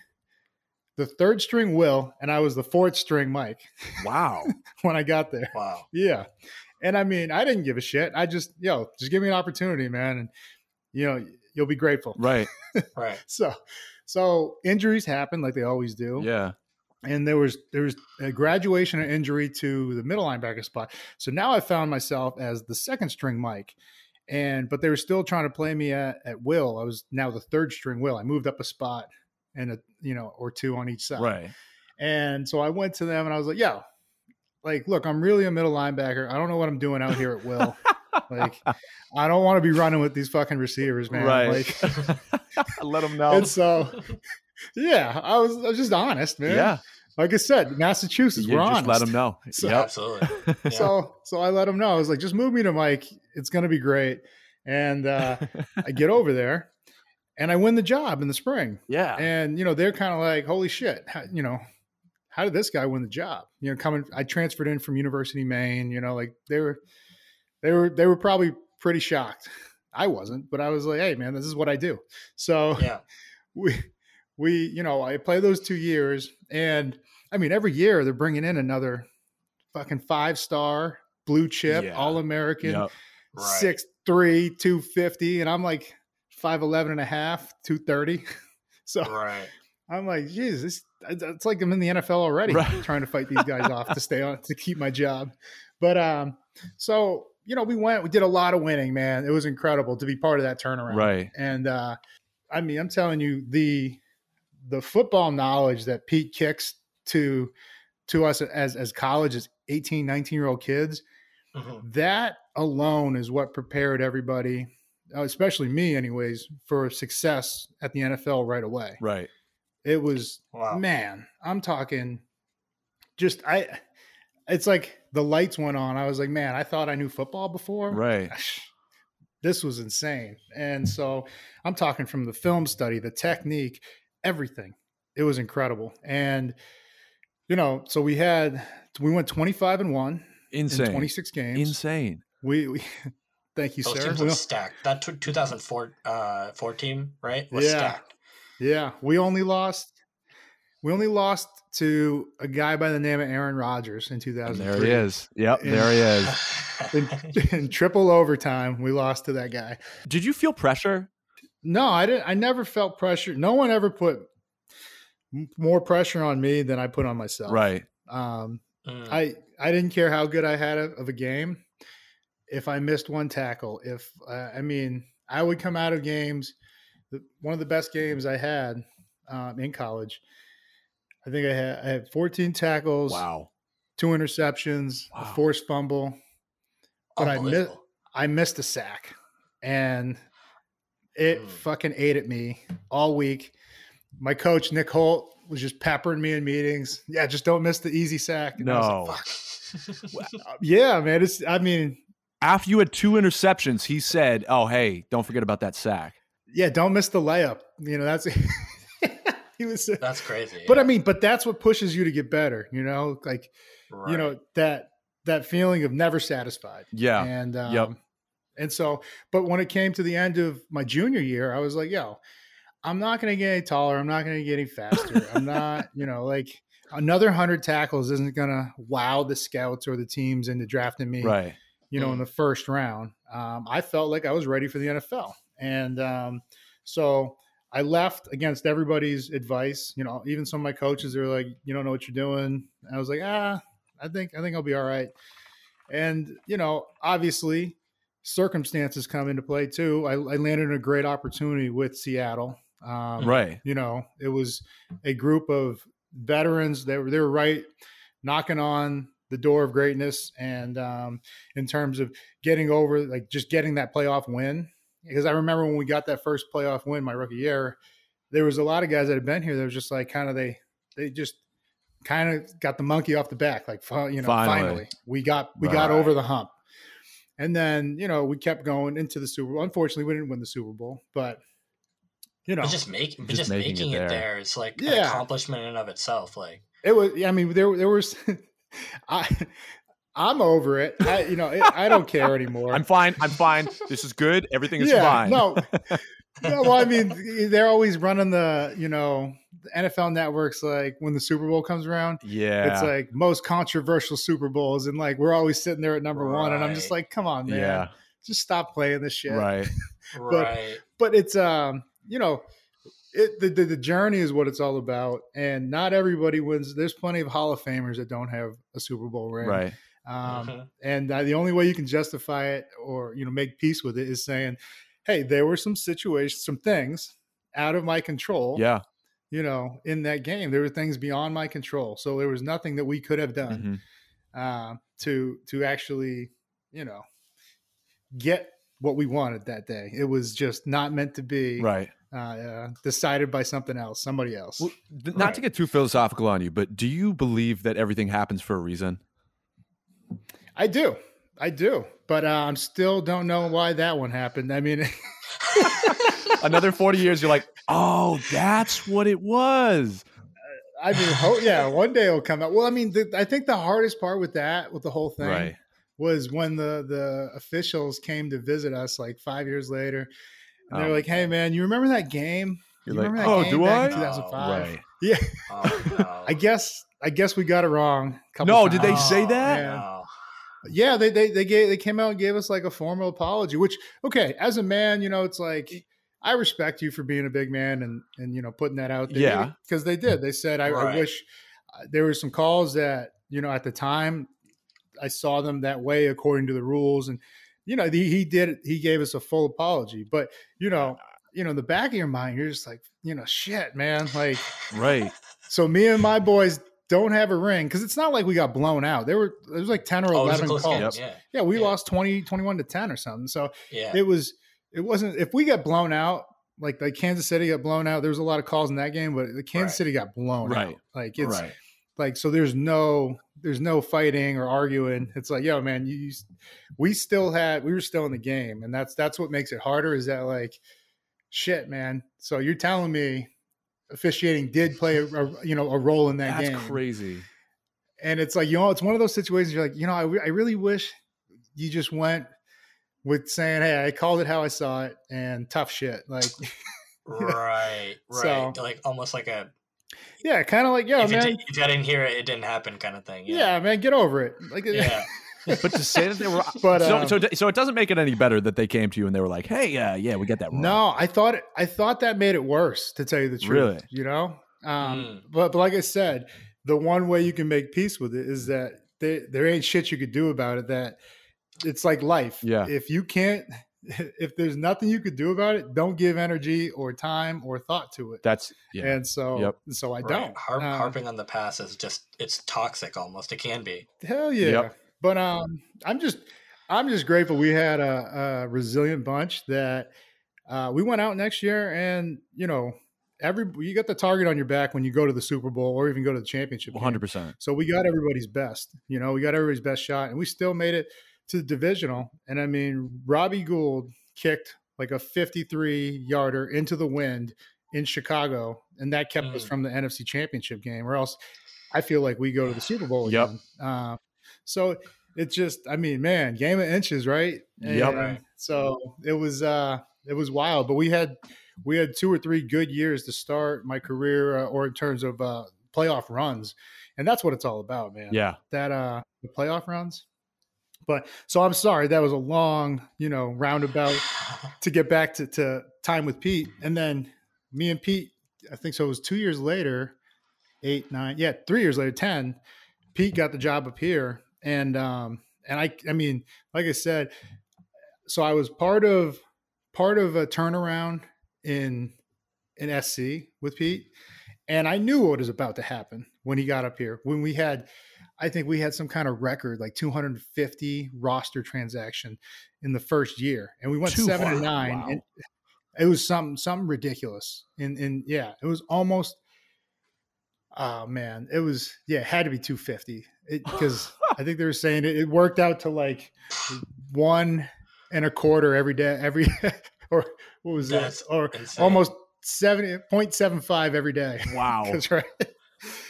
the third string Will, and I was the fourth string Mike (laughs) Wow. when I got there. Wow. Yeah. And I mean, I didn't give a shit. I just, yo, just give me an opportunity, man. And, you know, you'll be grateful. Right. (laughs) Right. So, so injuries happen like they always do. Yeah. And there was, there was a graduation and injury to the middle linebacker spot. So now I found myself as the second string Mike. And, but they were still trying to play me at, at will. I was now the third string will. I moved up a spot and a, you know, or two on each side. Right. And so I went to them and I was like, yo, like, look, I'm really a middle linebacker. I don't know what I'm doing out here at will. like, I don't want to be running with these fucking receivers, man. Right. Like, (laughs) Let them know. (laughs) and so, yeah, I was, I was just honest, man. Yeah. Like I said, Massachusetts, You we're just honest. let them know. So- yep. Absolutely. Yeah. (laughs) So, so I let them know. I was like, just move me to Mike. It's going to be great. And uh, (laughs) I get over there and I win the job in the spring. yeah. and you know they're kind of like holy shit how, you know how did this guy win the job you know coming i transferred in from university of maine you know like they were they were they were probably pretty shocked i wasn't but i was like hey man this is what i do so yeah. (laughs) we we you know i play those two years and i mean every year they're bringing in another fucking five star blue chip, Yeah. all American, Yep. Right. six three, two fifty, and I'm like 5'11 and a half, 230. (laughs) So Right. I'm like, Jesus, this, it's like I'm in the NFL already, Right. (laughs) trying to fight these guys off to stay on to keep my job. But um, so you know, we went, we did a lot of winning, man. It was incredible to be part of that turnaround. Right. And uh, I mean, I'm telling you, the the football knowledge that Pete kicks to to us as as college as 18, 19 year old kids, Mhm. that alone is what prepared everybody, uh, especially me, anyways, for success at the NFL right away. Right. It was Wow. man, I'm talking just I it's like the lights went on. I was like, man, I thought I knew football before. Right. (laughs) This was insane. And so I'm talking from the film study, the technique, everything. It was incredible. And you know, so we had we went 25 and 1 Insane. in 26 games. Insane. We, we (laughs) thank you, Those sir. teams were (laughs) stacked. That t- 2004 uh, four team, right? Was Yeah. stacked. Yeah, we only lost. We only lost to a guy by the name of Aaron Rodgers in And there he is. Yep. And- There he is. (laughs) In, in triple overtime, we lost to that guy. Did you feel pressure? No, I didn't. I never felt pressure. No one ever put more pressure on me than I put on myself. Right. Um, Mm. I I didn't care how good I had of, of a game. If I missed one tackle, if uh, I mean, I would come out of games. The, one of the best games I had um, in college. I think I had I had 14 tackles, Wow. two interceptions, a Wow. forced fumble. but I mi- Unbelievable. I missed a sack, and it Mm. fucking ate at me all week. My coach Nick Holt was just peppering me in meetings. Yeah, just don't miss the easy sack. And I was No. like, "Fuck." (laughs) Yeah, man. It's. I mean, After you had two interceptions, he said, "Oh, hey, don't forget about that sack." yeah, don't miss the layup. You know, that's. (laughs) he was. That's crazy. But I mean, but that's what pushes you to get better. You know, like you know that that feeling of never satisfied. Yeah. And um, Yep. And so, but when it came to the end of my junior year, I was like, yo, I'm not going to get any taller. I'm not going to get any faster. I'm not, you know, like another hundred tackles isn't going to wow the scouts or the teams into drafting me, Right. you know, in Mm. the first round. Um, I felt like I was ready for the NFL. And um, so I left against everybody's advice. You know, even some of my coaches are like, you don't know what you're doing. And I was like, ah, I think I think I'll be all right. And you know, obviously, circumstances come into play too. I, I landed in a great opportunity with Seattle. Um, Right. You know, it was a group of veterans. that were they were right knocking on the door of greatness, and um, in terms of getting over, like just getting that playoff win. Because I remember when we got that first playoff win my rookie year, there was a lot of guys that had been here that was just like kind of they they just kind of got the monkey off the back like you know Finally. finally, we got we Right. got over the hump and then you know we kept going into the super bowl unfortunately we didn't win the super bowl but you know But just making, but Just just, making making, it it, there. there. is like an accomplishment in and of itself. Like, it was i mean there there was (laughs) i i'm over it i you know it, i don't care anymore I'm fine. I'm fine. This is good. Everything is yeah fine. no (laughs) no, well, I mean, they're always running the, you know, the NFL networks. Like when the Super Bowl comes around, Yeah. it's like most controversial Super Bowls, and like we're always sitting there at number one, and I'm just like, come on, man, yeah. just stop playing this shit. Right. (laughs) right. But it's, um, you know, it the, the the journey is what it's all about, and not everybody wins. There's plenty of Hall of Famers that don't have a Super Bowl ring, Right. Um, Mhm. and uh, the only way you can justify it or you know make peace with it is saying, "Hey, there were some situations, some things out of my control. Yeah. You know, in that game, there were things beyond my control. So there was nothing that we could have done Mhm. uh, to to actually, you know, get what we wanted that day. It was just not meant to be. Right. Uh, uh, decided by something else, somebody else. Well, th- not to get too philosophical on you, but do you believe that everything happens for a reason? I do, I do, but uh, I'm still don't know why that one happened. I mean. (laughs) Another 40 years, you're like, oh, that's what it was. I mean, ho- yeah, one day it'll come out. Well, I mean, the, I think the hardest part with that, with the whole thing, Right. was when the the officials came to visit us like five years later. And they're Um, like, "Hey, man, you remember that game? You're You like, remember that oh, game do back I? in 2005? Right. (laughs) Yeah, Oh, no. I guess I guess we got it wrong. a couple No, did they say Oh, that? Yeah. no. Yeah, they they they gave they came out and gave us like a formal apology. Which okay, as a man, you know, it's like I respect you for being a big man and and you know putting that out there. Yeah. because they did. They said I, Right. I wish uh, there were some calls that you know at the time I saw them that way according to the rules, and you know he, he did he gave us a full apology. But you know you know in the back of your mind you're just like you know shit man like Right. so me and my boys don't have a ring because it's not like we got blown out. There were there was like ten or Oh, it was a eleven close calls. game. Yeah. Yeah, we Yeah. lost 20, 21 to 10 or something. So Yeah. it was, it wasn't, if we got blown out, like, like Kansas City got blown out, there was a lot of calls in that game, but the Kansas Right. City got blown Right. out. Like it's right. like, so there's no, there's no fighting or arguing. It's like, yo, man, you, you, we still had, we were still in the game. And that's, that's what makes it harder is that like, shit, man. So you're telling me officiating did play a, a you know, a role in that That's game crazy. and it's like you know it's one of those situations you're like you know I, I really wish you just went with saying hey i called it how i saw it and tough shit like (laughs) (laughs) right. Right. So- like almost like a yeah kind of like yeah, if, you man did, if I didn't hear it, it didn't happen kind of thing. yeah. Yeah. man get over it like Yeah. (laughs) But to say that they were, But, so, um, so, so it doesn't make it any better that they came to you and they were like, "Hey, yeah, yeah, we get that wrong." no i thought it i thought that made it worse to tell you the truth Really? you know um Mm. but, but like i said the one way you can make peace with it is that they, there ain't shit you could do about it that it's like life Yeah. if you can't (laughs) if there's nothing you could do about it don't give energy or time or thought to it That's yeah. and so Yep. so I Right. don't Harp, Um, harping on the past is just it's toxic almost. It can be. Hell yeah! Yep. But um, I'm just I'm just grateful we had a, a resilient bunch that uh, we went out next year and you know every you got the target on your back when you go to the Super Bowl or even go to the championship. Hundred percent. So we got everybody's best. You know, we got everybody's best shot, and we still made it to the divisional. And I mean, Robbie Gould kicked like a 53 yarder into the wind in Chicago, and that kept us Mm. from the NFC Championship game. Or else, I feel like we go to the Super Bowl Yep. again. Uh, so it's just, I mean, man, game of inches, right? Yep. And Right. So it was, uh, it was wild, but we had we had two or three good years to start my career, uh, or in terms of uh, playoff runs, and that's what it's all about, man. Yeah. That uh, the playoff runs. But so I'm sorry that was a long, you know, roundabout (sighs) to get back to, to time with Pete, and then me and Pete, I think so. It was two years later, eight, nine, yeah, three years later, ten. Pete got the job up here, and um, and I, I mean, like I said, so I was part of part of a turnaround in in SC with Pete, and I knew what was about to happen when he got up here. When we had, I think we had some kind of record, like 250 roster transaction in the first year, and we went Two- seven and nine, Wow. and it was something something ridiculous. And and yeah, it was almost. Oh man, it was yeah, it had to be 250 (laughs) because I think they were saying it, it worked out to like one and a quarter every day, every (laughs) or what was That's it? Or insane. almost 70.75 every day. (laughs) Wow. That's right.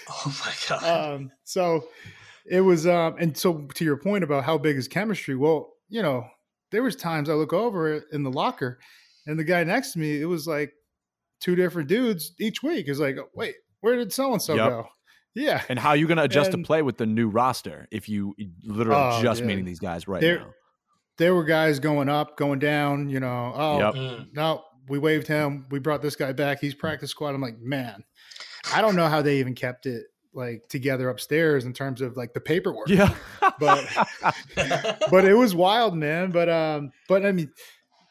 Oh my god. Um, so it was, um, and so to your point about how big is chemistry, well, you know, there was times I look over it in the locker and the guy next to me, it was like two different dudes each week. is like, wait, where did so and so Yep. go? Yeah. And how are you going to adjust And- to play with the new roster if you literally Oh, just dude. meeting these guys right They're- now? There were guys going up, going down, you know, oh, Yep. Mm. no, we waived him. We brought this guy back. He's practice squad. I'm like, man, I don't know how they even kept it like together upstairs in terms of like the paperwork. Yeah. But (laughs) but it was wild, man. But um, but I mean,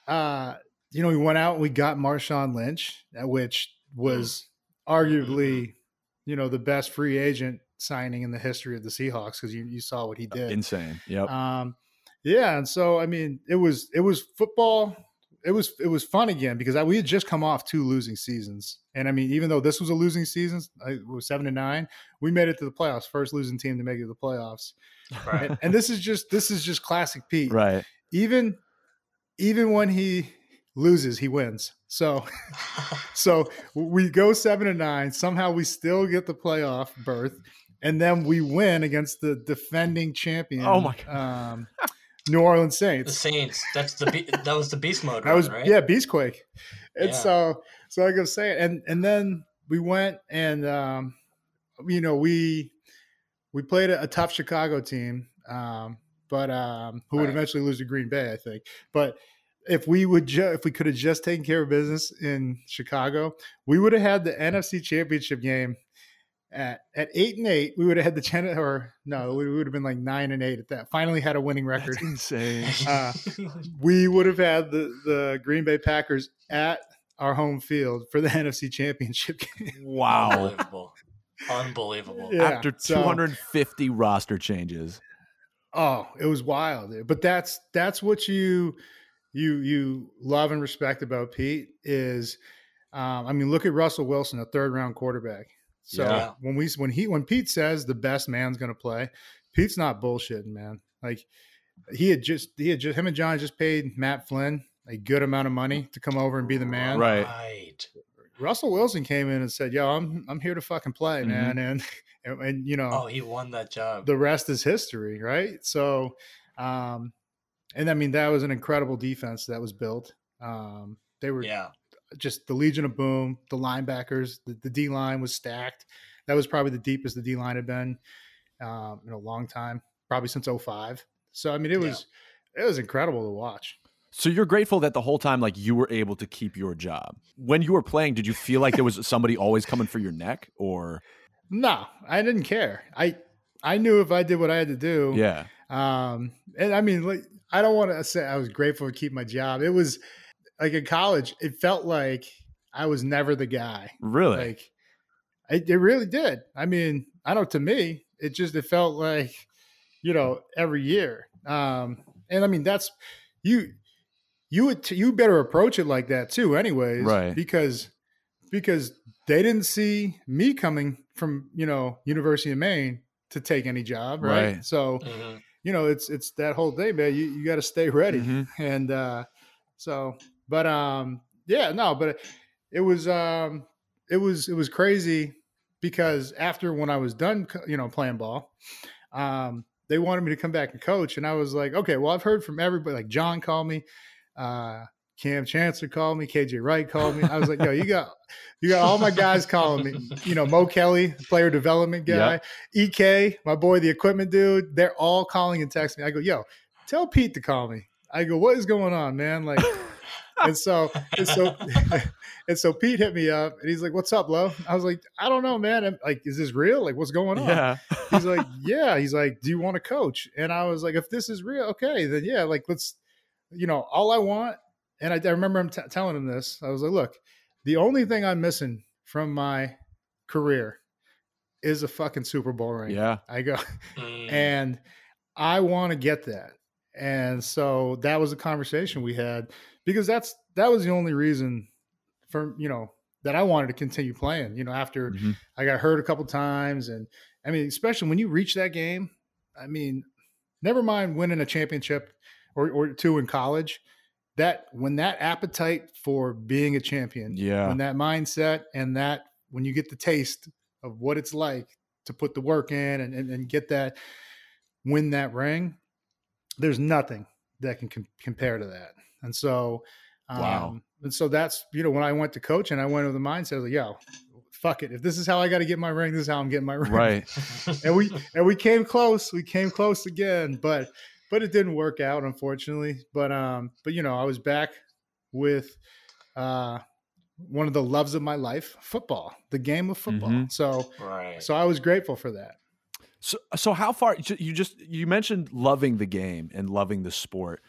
uh, you know, we went out and we got Marshawn Lynch, uh, which was arguably, you know, the best free agent signing in the history of the Seahawks because you, you saw what he did. Insane. Yep. Um, yeah, and so I mean, it was it was football. It was it was fun again because I, we had just come off two losing seasons, and I mean, even though this was a losing season, it was seven to nine. We made it to the playoffs, first losing team to make it to the playoffs, right. and, and this is just this is just classic Pete. right. Even even when he loses, he wins. So (laughs) so we go seven to nine. Somehow we still get the playoff berth, and then we win against the defending champion. Oh my Um, New Orleans Saints. the Saints. That's the be- that was the beast mode. (laughs) That was right? yeah, Beastquake. And Yeah. so so I go say it, and and then we went and um, you know we we played a, a tough Chicago team. Um, but um, who would Right. eventually lose to Green Bay, I think. But if we would ju- if we could have just taken care of business in Chicago, we would have had the NFC Championship game at at eight and eight. We would have had the ten or no, we would have been like nine and eight at that. Finally had a winning record. That's (laughs) insane. Uh, (laughs) we would have had the the Green Bay Packers at our home field for the (laughs) NFC Championship game. Wow. Unbelievable. Unbelievable. Yeah, After so- 250 roster changes. Oh, it was wild. But that's that's what you you you love and respect about Pete is um, I mean, look at Russell Wilson, a third round quarterback. So Yeah. when we when he when Pete says the best man's gonna play, Pete's not bullshitting, man. Like he had just he had just him and John just paid Matt Flynn a good amount of money to come over and be the man. Right. Right. Russell Wilson came in and said, "Yo, I'm I'm here to fucking play, Mhm. man," and, (laughs) and and you know Oh, he won that job. the rest is history, right? So, um, and I mean that was an incredible defense that was built. Um, they were yeah. Just the Legion of Boom, the linebackers, the, the D line was stacked. That was probably the deepest the D line had been um, in a long time, probably since 05. So I mean, it Yeah. was it was incredible to watch. So you're grateful that the whole time, like you were able to keep your job. When you were playing, did you feel like there was somebody always coming for your neck, or No, I didn't care. I I knew if I did what I had to do, yeah, Um, and I mean, like, I don't want to say I was grateful to keep my job. It was like in college, it felt like I was never the guy. really? Like, it, it really did. I mean, I don't. To me, it just it felt like, you know, every year. Um, and I mean, that's you. You would you better approach it like that too, anyways, Right. Because because they didn't see me coming from you know University of Maine to take any job, right? Right. So Mhm. you know, it's it's that whole thing, man. You you got to stay ready, Mhm. and uh, so, but um, yeah, no, but it was um, it was it was crazy because after when I was done, you know, playing ball, um, they wanted me to come back and coach, and I was like, okay, well, I've heard from everybody. Like John called me, uh, Kam Chancellor called me, KJ Wright called me. I was like, yo, you got you got all my guys calling me. You know, Mo Kelly, player development guy. EK, my boy, the equipment dude, they're all calling and texting me. I go, yo, tell Pete to call me. I go, what is going on, man? Like, and so, and so, (laughs) and so Pete hit me up and he's like, what's up, Lo? I was like, I don't know, man. I'm like, is this real? Like, what's going on? yeah. He's like, (laughs) yeah. He's like, do you want to coach? And I was like, if this is real, okay, then yeah, like, let's, you know, all I want. And I, I remember him t- telling him this. I was like, look, the only thing I'm missing from my career is a fucking Super Bowl ring. yeah. I go, (laughs) Mm. and I want to get that. And so that was a conversation we had because that's that was the only reason for you know that I wanted to continue playing. You know, after Mhm. I got hurt a couple times, and I mean, especially when you reach that game, I mean, never mind winning a championship or or two in college. That when that appetite for being a champion, Yeah. when that mindset and that when you get the taste of what it's like to put the work in and, and, and get that win that ring there's nothing that can com- compare to that and so um, Wow. and so that's you know when i went to coach and i went with the mindset I was like yo fuck it if this is how i got to get my ring this is how i'm getting my (laughs) ring Right. and we and we came close we came close again but but it didn't work out unfortunately but um but you know i was back with uh one of the loves of my life football the game of football Mhm. so right. so i was grateful for that So, so how far you just you mentioned loving the game and loving the sport.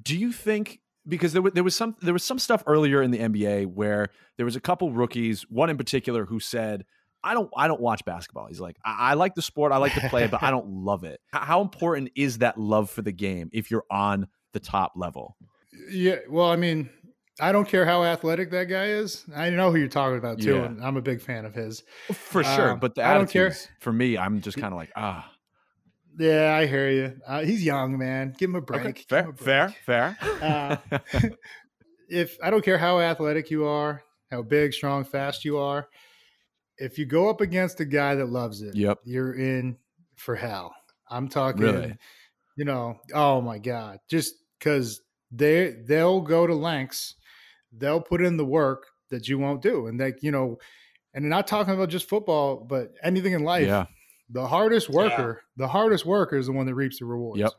Do you think because there was there was some there was some stuff earlier in the NBA where there was a couple rookies, one in particular who said, "I don't I don't watch basketball." He's like, "I, I like the sport, I like to play but I don't (laughs) love it." How important is that love for the game if you're on the top level? yeah well i mean i don't care how athletic that guy is i know who you're talking about too Yeah. and i'm a big fan of his For sure, Um, but the I don't care. for me, I'm just kind of like, ah, yeah i hear you uh, he's young man give him a break okay, fair, him a break. fair, fair. Uh, (laughs) if I don't care how athletic you are, how big, strong, fast you are, if you go up against a guy that loves it, Yep. you're in for hell. I'm talking, Really? you know, oh my god, just because they they'll go to lengths, they'll put in the work that you won't do, and they, you know, and not talking about just football, but anything in life. yeah, the hardest worker, the hardest worker is the one that reaps the rewards. Yep.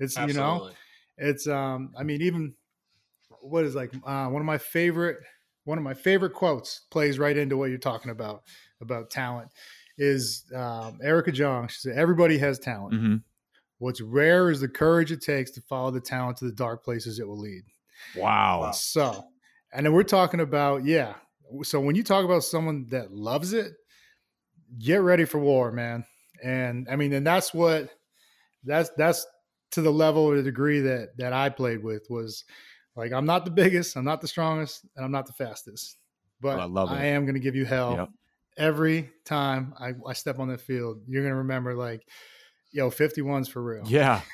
It's you know, it's um, I mean, even what is like uh, one of my favorite one of my favorite quotes plays right into what you're talking about about talent is um, Erica Jong. She said, "Everybody has talent. Mhm. What's rare is the courage it takes to follow the talent to the dark places it will lead." Wow. Wow. So, and then we're talking about, yeah. So when you talk about someone that loves it, get ready for war, man. And I mean, and that's what that's that's to the level or the degree that that I played with was like I'm not the biggest, I'm not the strongest, and I'm not the fastest. But oh, I love it. I am gonna give you hell Yep. every time I, I step on the field. You're gonna remember like, yo, 51's for real. Yeah. (laughs)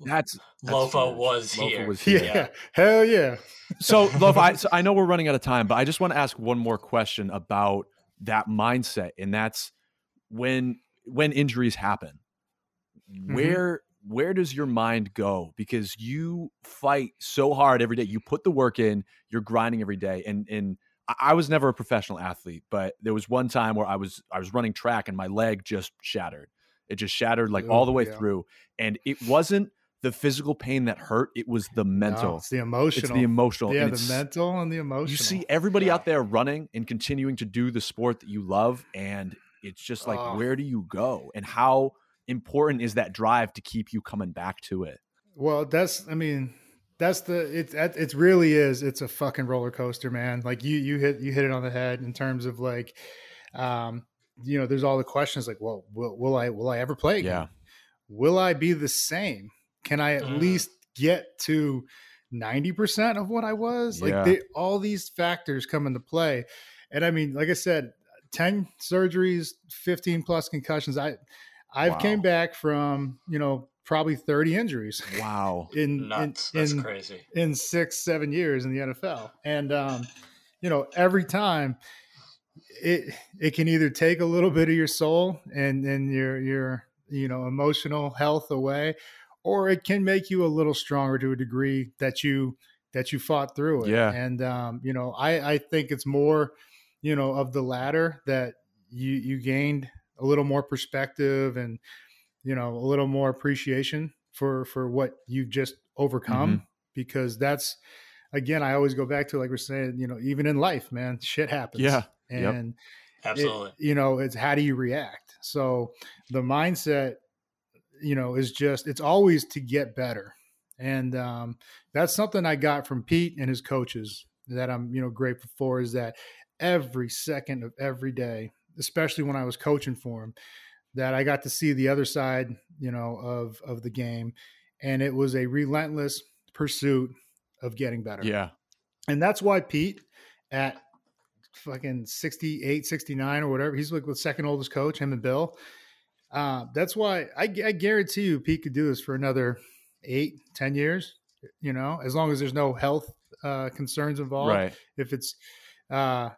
That's, that's Lofa huge. was Lofa here. was (laughs) Yeah. here. Hell yeah. So, Lofa, I, (laughs) so I know we're running out of time, but I just want to ask one more question about that mindset, and that's when when injuries happen, Mm-hmm. where where does your mind go? Because you fight so hard every day, you put the work in, you're grinding every day, and and I- was never a professional athlete, but there was one time where I was I was running track and my leg just shattered. It just shattered like all the way yeah. through, and it wasn't the physical pain that hurt; it was the No, mental. it's the emotional. It's the emotional. Yeah, the mental and the emotional. you see everybody Yeah. out there running and continuing to do the sport that you love and it's just like Oh. where do you go and how important is that drive to keep you coming back to it Well, that's I mean, that's the it's it really is. It's a fucking roller coaster, man. Like you you hit you hit it on the head in terms of like, um, you know, there's all the questions like, well, will, will I will I ever play again? yeah Will I be the same? Can I at Mm. least get to ninety percent of what I was? Yeah. Like they, all these factors come into play, and I mean, like I said, ten surgeries, fifteen plus concussions. I I've Wow. came back from you know probably thirty injuries wow (laughs) in Nuts. in, That's in, crazy. in six seven years in the NFL, and um, you know every time it it can either take a little bit of your soul and and your your you know emotional health away, or it can make you a little stronger to a degree that you that you fought through it. Yeah. and um, you know I I think it's more you know of the latter that you you gained a little more perspective and you know a little more appreciation for for what you've just overcome Mm-hmm. because that's again i always go back to like we're saying you know even in life man shit happens Yeah. Yep. and it- Absolutely. you know it's how do you react so the mindset you know is just it's always to get better. And um, that's something i got from pete and his coaches that i'm you know grateful for is that every second of every day especially when i was coaching for him that i got to see the other side you know of of the game. And it was a relentless pursuit of getting better. Yeah. And that's why Pete at fucking 68, 69 or whatever, he's like the second oldest coach, him and Bill. Uh, that's why I, I guarantee you Pete could do this for another eight, ten years, you know, as long as there's no health uh, concerns involved. right If it's, uh,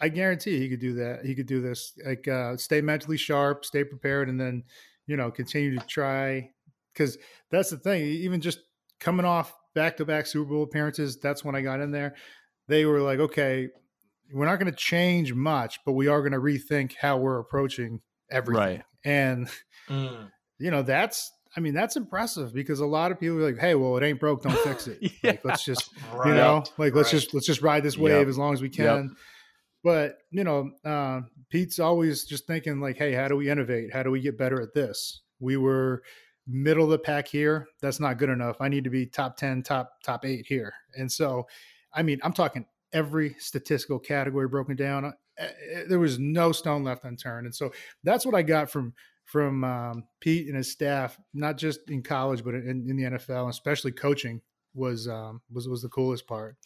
I guarantee he could do that. He could do this, like, uh, stay mentally sharp, stay prepared, and then, you know, continue to try. Because that's the thing. Even just coming off back to back Super Bowl appearances, that's when I got in there. They were like, okay, we're not going to change much, but we are going to rethink how we're approaching everything. Right. And, Mm. you know, that's, I mean, that's impressive because a lot of people are like, hey, well, it ain't broke, don't fix (laughs) it. Yeah. Like, let's just Right. you know like let's right. just let's just ride this wave Yep. as long as we Yep. can but you know uh, pete's always just thinking like hey how do we innovate how do we get better at this we were middle of the pack here that's not good enough i need to be top 10 top top 8 here and so i mean i'm talking every statistical category broken down there was no stone left unturned and so that's what i got from from um, pete and his staff not just in college but in, in the nfl especially coaching was um, was was the coolest part,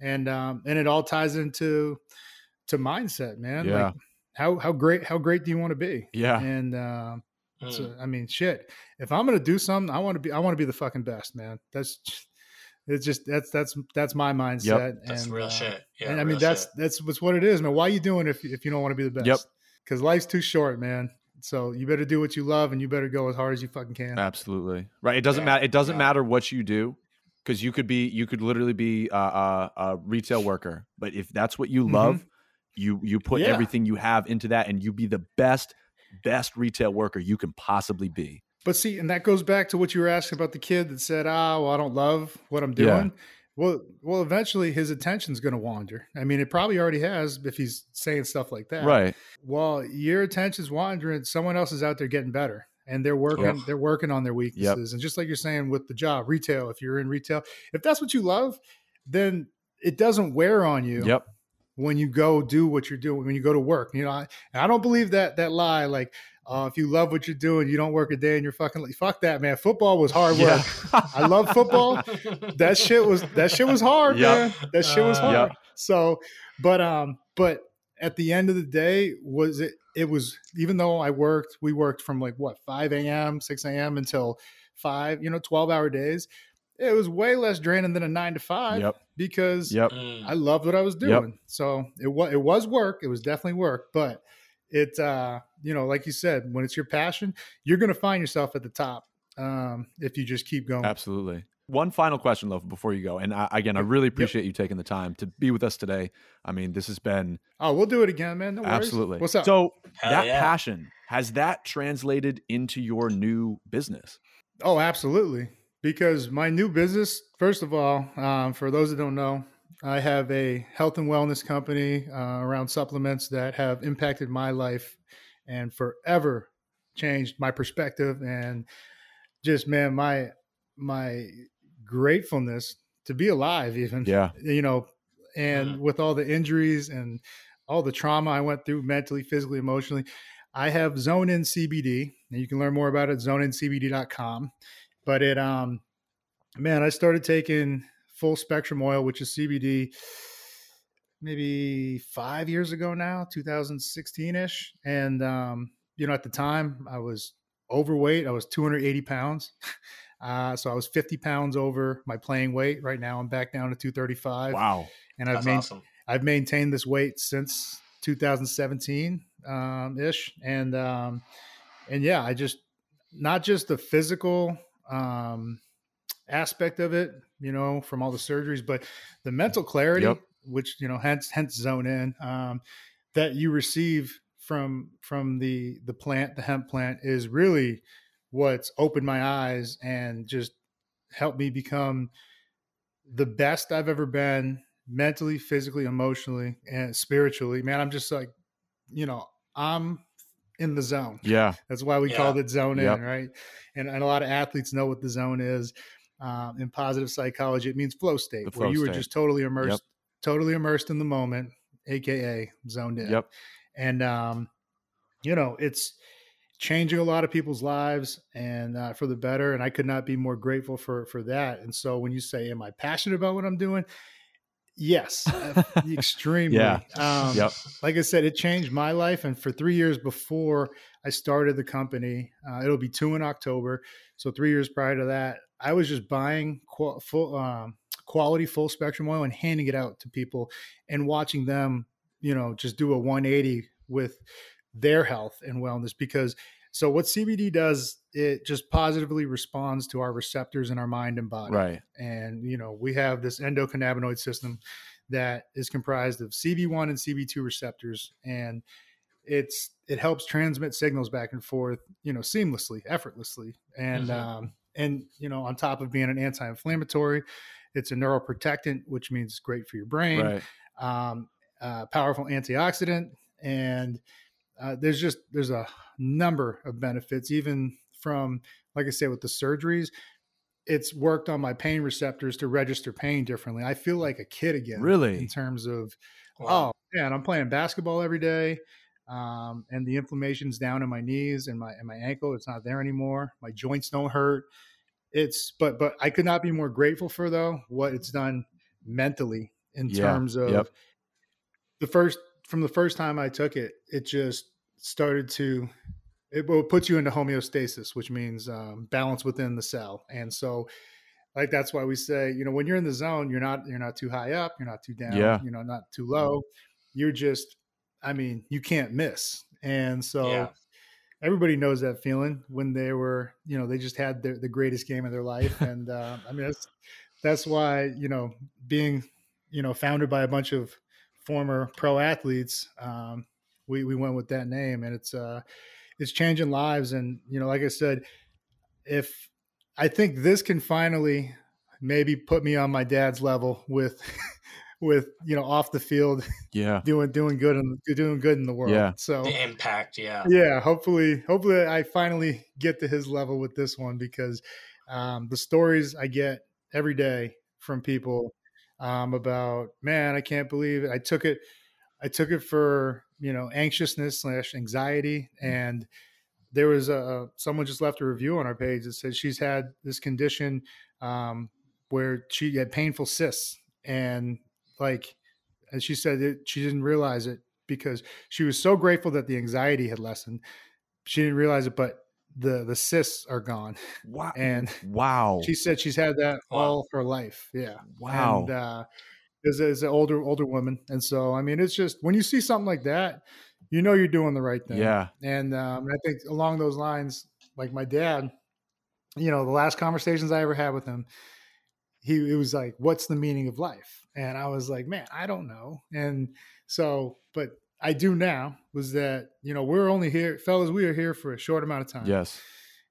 and um, and it all ties into to mindset, man. Yeah. Like how how great how great do you want to be? yeah And uh, Mm. so, I mean, shit. If I'm gonna do something, I want to be I want to be the fucking best, man. That's it's just that's that's that's my mindset. That's and, real uh, shit. Yeah. and I mean that's shit. that's what's what it is, man. Why are you doing it if if you don't want to be the best? Yep. Because life's too short, man. So you better do what you love, and you better go as hard as you fucking can. absolutely right it doesn't Yeah. matter it doesn't Yeah. matter what you do because you could be you could literally be a, a, a retail worker but if that's what you Mhm. love you you put Yeah. everything you have into that and you be the best best retail worker you can possibly be. But see, and that goes back to what you were asking about the kid that said, "Ah, well, I don't love what I'm doing." Yeah. Well, well, eventually his attention's going to wander. I mean, it probably already has if he's saying stuff like that. Right. Well, your attention's wandering. Someone else is out there getting better, and they're working. Yep. They're working on their weaknesses. Yep. And just like you're saying with the job, retail. If you're in retail, if that's what you love, then it doesn't wear on you. Yep when you go do what you're doing when you go to work you know I, I don't believe that that lie like uh, if you love what you're doing, you don't work a day in your fucking life. Fuck that, man. Football was hard work. Yeah. I love football. that shit was that shit was hard, yep. man. That shit was uh, hard. Yep. So, but um, but at the end of the day, was it? It was even though I worked, we worked from like what 5 a.m., 6 a.m. until five, you know, 12 hour days. It was way less draining than a nine to five yep. because yep. I loved what I was doing. So it was it was work. It was definitely work, but it uh you know like you said when it's your passion you're going to find yourself at the top um if you just keep going. Absolutely. One final question love before you go and I, again i really appreciate yep. you taking the time to be with us today. I mean this has been oh we'll do it again man. No absolutely. What's up? So Hell that yeah. passion has that translated into your new business? Oh absolutely. Because my new business first of all um, for those that don't know I have a health and wellness company uh, around supplements that have impacted my life and forever changed my perspective and just man my my gratefulness to be alive even yeah you know and mm-hmm. with all the injuries and all the trauma I went through mentally physically emotionally I have ZoneIn CBD and you can learn more about it zoneincbd.com but it um man I started taking full spectrum oil, which is CBD, maybe five years ago now, 2016 ish. And, um, you know, at the time I was overweight, I was 280 pounds. (laughs) Uh, so I was 50 pounds over my playing weight. Right now I'm back down to 235. Wow. And I've, awesome. I've maintained this weight since 2017 um, ish. And, um, and yeah, I just, not just the physical, um, aspect of it, you know, from all the surgeries, but the mental clarity, yep. which you know, hence hence zone in, um, that you receive from from the the plant, the hemp plant, is really what's opened my eyes and just helped me become the best I've ever been mentally, physically, emotionally, and spiritually. Man, I'm just like, you know, I'm in the zone. Yeah. That's why we yeah. called it zone yep. in, right? And, and a lot of athletes know what the zone is um, in positive psychology, it means flow state, the where you state. were just totally immersed, yep. totally immersed in the moment, aka zoned in. Yep. And um, you know, it's changing a lot of people's lives and uh, for the better. And I could not be more grateful for for that. And so when you say, "Am I passionate about what I'm doing?" Yes, uh, (laughs) extremely. yeah. Um, yep. Like I said, it changed my life. And for three years before I started the company, uh, it'll be two in October. So three years prior to that, I was just buying qual- full, um, quality full spectrum oil and handing it out to people and watching them, you know, just do a 180 with their health and wellness. Because so what CBD does, it just positively responds to our receptors in our mind and body. Right. And, you know, we have this endocannabinoid system that is comprised of CB1 and CB2 receptors. And it's, it helps transmit signals back and forth, you know, seamlessly, effortlessly. And, mm-hmm. um, and you know on top of being an anti-inflammatory it's a neuroprotectant which means it's great for your brain right. um, uh, powerful antioxidant and uh, there's just there's a number of benefits even from like i said with the surgeries it's worked on my pain receptors to register pain differently i feel like a kid again really in terms of wow. oh man i'm playing basketball every day um, and the inflammation's down in my knees and my and my ankle. It's not there anymore. My joints don't hurt. It's but but I could not be more grateful for though what it's done mentally in yeah. terms of yep. the first from the first time I took it. It just started to it will put you into homeostasis, which means um, balance within the cell, and so like that's why we say you know when you're in the zone you're not you're not too high up you're not too down yeah. you know not too low you're just I mean, you can't miss. And so yeah. everybody knows that feeling when they were, you know, they just had the, the greatest game of their life. (laughs) And uh, I mean, that's, that's why, you know, being, you know, founded by a bunch of former pro athletes, um, we, we went with that name and it's, uh, it's changing lives. And you know, like I said, if I think this can finally maybe put me on my dad's level with (laughs) with you know off the field yeah. (laughs) doing doing good and doing good in the world. Yeah. So the impact yeah. Yeah hopefully hopefully i finally get to his level with this one because um, the stories i get every day from people um, about man i can't believe it. I took it i took it for you know anxiousness slash anxiety and there was a someone just left a review on our page that said she's had this condition um, where she had painful cysts and like as she said it, she didn't realize it because she was so grateful that the anxiety had lessened. She didn't realize it but the the cysts are gone. Wow. And wow. she said she's had that Wow. all her life. Yeah. Wow. and uh is is an older older woman. And so i mean it's just when you see something like that you know you're doing the right thing. Yeah. And um, I think along those lines, like my dad, you know, the last conversations I ever had with him, he it was like, "What's the meaning of life?" And I was like, "Man, I don't know." And so, but I do now. Was that you know we're only here, fellas. We are here for a short amount of time. yes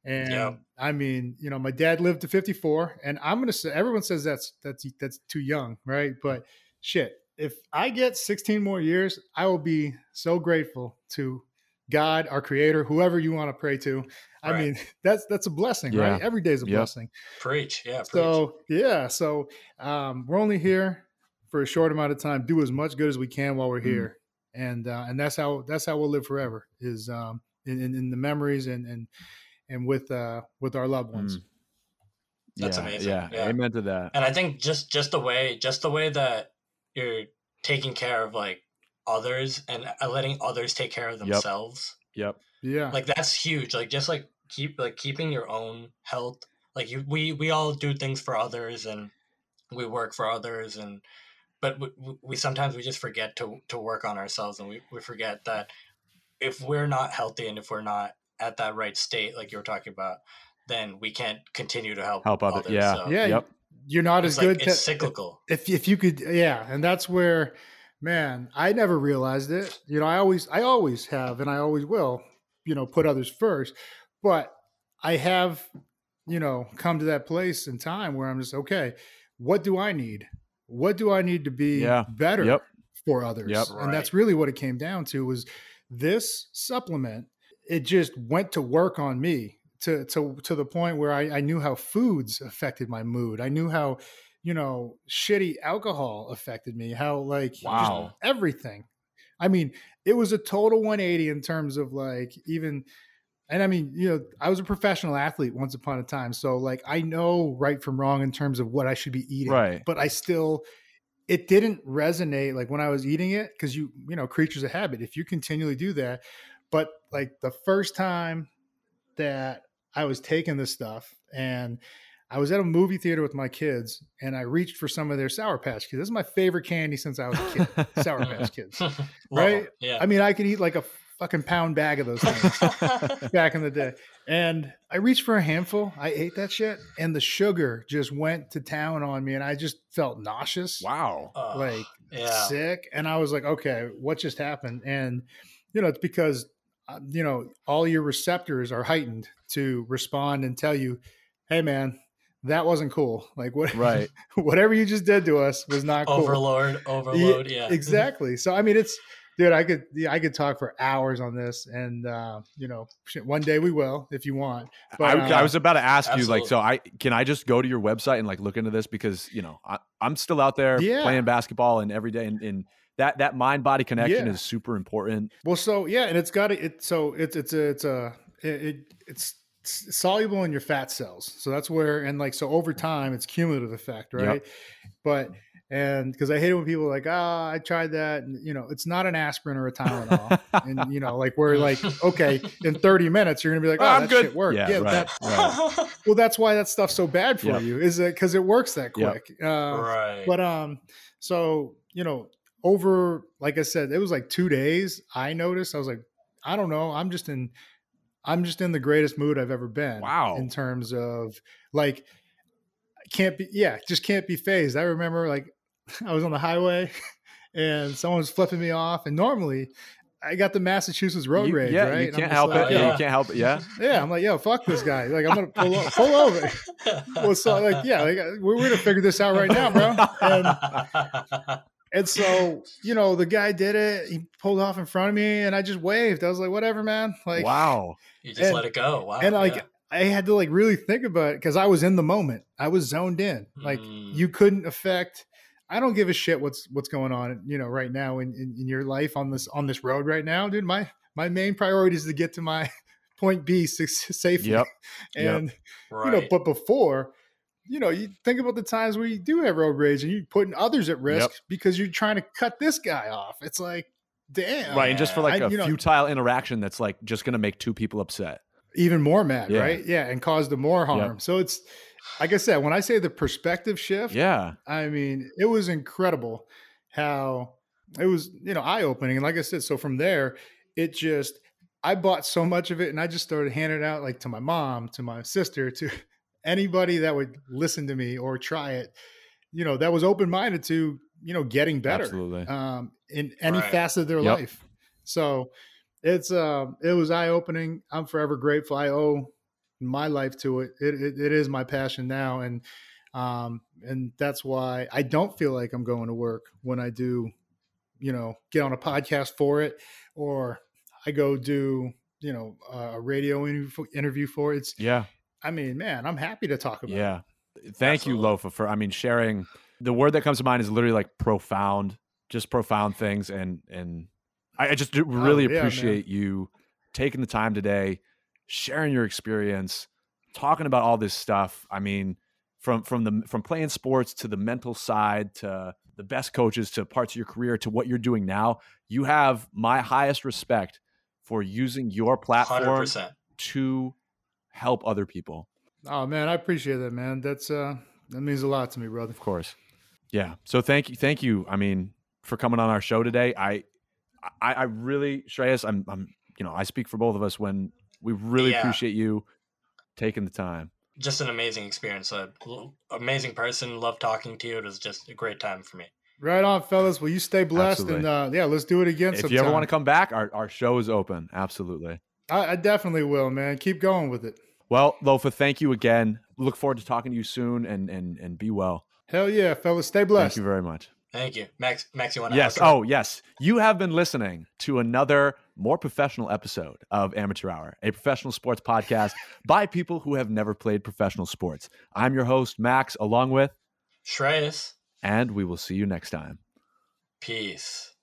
And Yeah. I mean, you know, my dad lived to 54, and I'm gonna say everyone says that's that's that's too young, right? But shit, if I get 16 more years, I will be so grateful to God, our creator, whoever you want to pray to. I Right. mean, (laughs) that's that's a blessing, Yeah. right? Every day is a Yep. blessing. preach yeah preach. So yeah, so um, we're only here for a short amount of time. Do as much good as we can while we're Mm. here, and uh, and that's how that's how we'll live forever. Is um, in, in, in the memories and and and with uh, with our loved ones. Mm. That's yeah, amazing. yeah Yeah. amen to that and i think just just the way just the way that you're taking care of like others and uh, letting others take care of themselves yep Yeah, like that's huge like just like keep like keeping your own health like you we we all do things for others and we work for others and but we, we sometimes we just forget to to work on ourselves and we, we forget that if we're not healthy and if we're not at that right state like you were talking about then we can't continue to help Help other- others yeah. so yeah. Yep. You're not it's as like good. it's to, cyclical if if you could, yeah, and that's where, man, I never realized it. You know, I always, I always have, and I always will. You know, put others first, but I have, you know, come to that place in time where I'm just okay. What do I need? What do I need to be Yeah. better Yep. for others? Yep. And that's really what it came down to was this supplement. It just went to work on me to to to the point where I, I knew how foods affected my mood. I knew how, you know, shitty alcohol affected me. How like just Wow. everything. I mean, it was a total 180 in terms of like even and I mean, you know, I was a professional athlete once upon a time. So like I know right from wrong in terms of what I should be eating. Right. But I still it didn't resonate like when I was eating it because you, you know, creatures of habit. If you continually do that, but like the first time that I was taking this stuff and I was at a movie theater with my kids and I reached for some of their Sour Patch Kids. This is my favorite candy since I was a kid. (laughs) Sour Patch Kids. (laughs) Right? Yeah. I mean, I could eat like a fucking pound bag of those things (laughs) back in the day. And I reached for a handful. I ate that shit, and the sugar just went to town on me, and I just felt nauseous, wow Ugh, like yeah. sick. And I was like, okay, what just happened? And you know, it's because uh, you know all your receptors are heightened to respond and tell you, hey, man. That wasn't cool. Like what? (laughs) Right. whatever you just did to us was not cool. Overlord, overload. Yeah. exactly. So I mean, it's dude. I could yeah, I could talk for hours on this, and uh, you know, one day we will if you want. But, I, I uh, was about to ask you like so i can i just go to your website and like look into this because you know I, i'm still out there Yeah. playing basketball and every day and, and that that mind body connection Yeah. is super important Well, so yeah, and it's got it. So it's it's a it's a it, it it's soluble in your fat cells. So that's where and like so over time it's cumulative effect, Yep. right? But and because I hate it when people are like, ah, I tried that, and you know, it's not an aspirin or a Tylenol, and you know, like we're like, okay, in thirty minutes you're gonna be like, oh, I'm that good. shit worked. Yeah, Yeah, right. that, Right. (laughs) well, that's why that stuff's so bad for Yep. you, is it because it works that Yep. quick? Uh, right. but um, so you know, over like I said, it was like two days. I noticed. I was like, I don't know. I'm just in. I'm just in the greatest mood I've ever been. Wow. In terms of like, can't be. Yeah, just can't be phased. I remember like (laughs) I was on the highway, and someone was flipping me off, and normally. I got the Massachusetts road You- rage, yeah, right? you And can't help like, it. yeah. Yeah, you can't help it. Yeah. (laughs) Yeah, I'm like, yo, fuck this guy. Like, I'm gonna (laughs) pull, o- pull over. Well, so like, yeah, like, we're, we're gonna figure this out right now, bro. And and so, you know, the guy did it. He pulled off in front of me, and I just waved. I was like, whatever, man. Like, wow. you just and- let it go. Wow. and like, yeah. I had to like really think about it because I was in the moment. I was zoned in. Like, Mm. you couldn't affect. I don't give a shit what's what's going on, you know, right now in, in, in your life on this on this road right now, dude. My my main priority is to get to my (laughs) point B sa- safely. Yep. (laughs) Yep. And right. you know, but before, you know, you think about the times where you do have road rage and you're putting others at risk Yep. because you're trying to cut this guy off. It's like, damn, Right. And just for like I- a you know- futile interaction that's like just going to make two people upset. even more mad, Yeah. right? Yeah, and cause them more harm. So it's like I said, when I say the perspective shift, Yeah. I mean, it was incredible how it was, you know, eye opening. And like I said, so from there, it just, I bought so much of it and I just started handing it out like to my mom, to my sister, to (laughs) anybody that would listen to me or try it, you know, that was open minded to, you know, getting better Absolutely. um, in any Right. facet of their Yep. life. So it's, um, it was eye opening. I'm forever grateful. I owe my life to it. It, it. it is my passion now. And, um, and that's why I don't feel like I'm going to work when I do, you know, get on a podcast for it, or I go do, you know, a radio interview, for it. It's, Yeah. I mean, man, I'm happy to talk about. it. Yeah. Thank you, Absolutely. Lofa, for I mean sharing the word that comes to mind is literally like profound, just profound things. And and I, I just really Oh, yeah, man. appreciate you taking the time today, sharing your experience, talking about all this stuff. I mean, from from the from playing sports to the mental side to the best coaches to parts of your career to what you're doing now, you have my highest respect for using your Hundred platform percent. to help other people. Oh man, I appreciate that, man. That's uh, that means a lot to me, brother. Of course. Yeah. So thank you, thank you. I mean, for coming on our show today. I, I, I really, Shreyas, I'm, I'm, you know, I speak for both of us when we really Yeah. appreciate you taking the time. Just an amazing experience. A l- amazing person. Love talking to you. It was just a great time for me. Right on, fellas. Will you stay blessed, Absolutely. and uh, yeah, let's do it again. If sometime. you ever want to come back, our, our show is open. Absolutely. I, I definitely will, man. Keep going with it. Well, Lofa, thank you again. Look forward to talking to you soon and, and, and be well. Hell yeah, fellas. Stay blessed. Thank you very much. Thank you, Max. Max, you want to? Yes. Oh, yes. You have been listening to another more professional episode of Amateur Hour, a professional sports podcast (laughs) by people who have never played professional sports. I'm your host, Max, along with, Shreyas. and we will see you next time. Peace.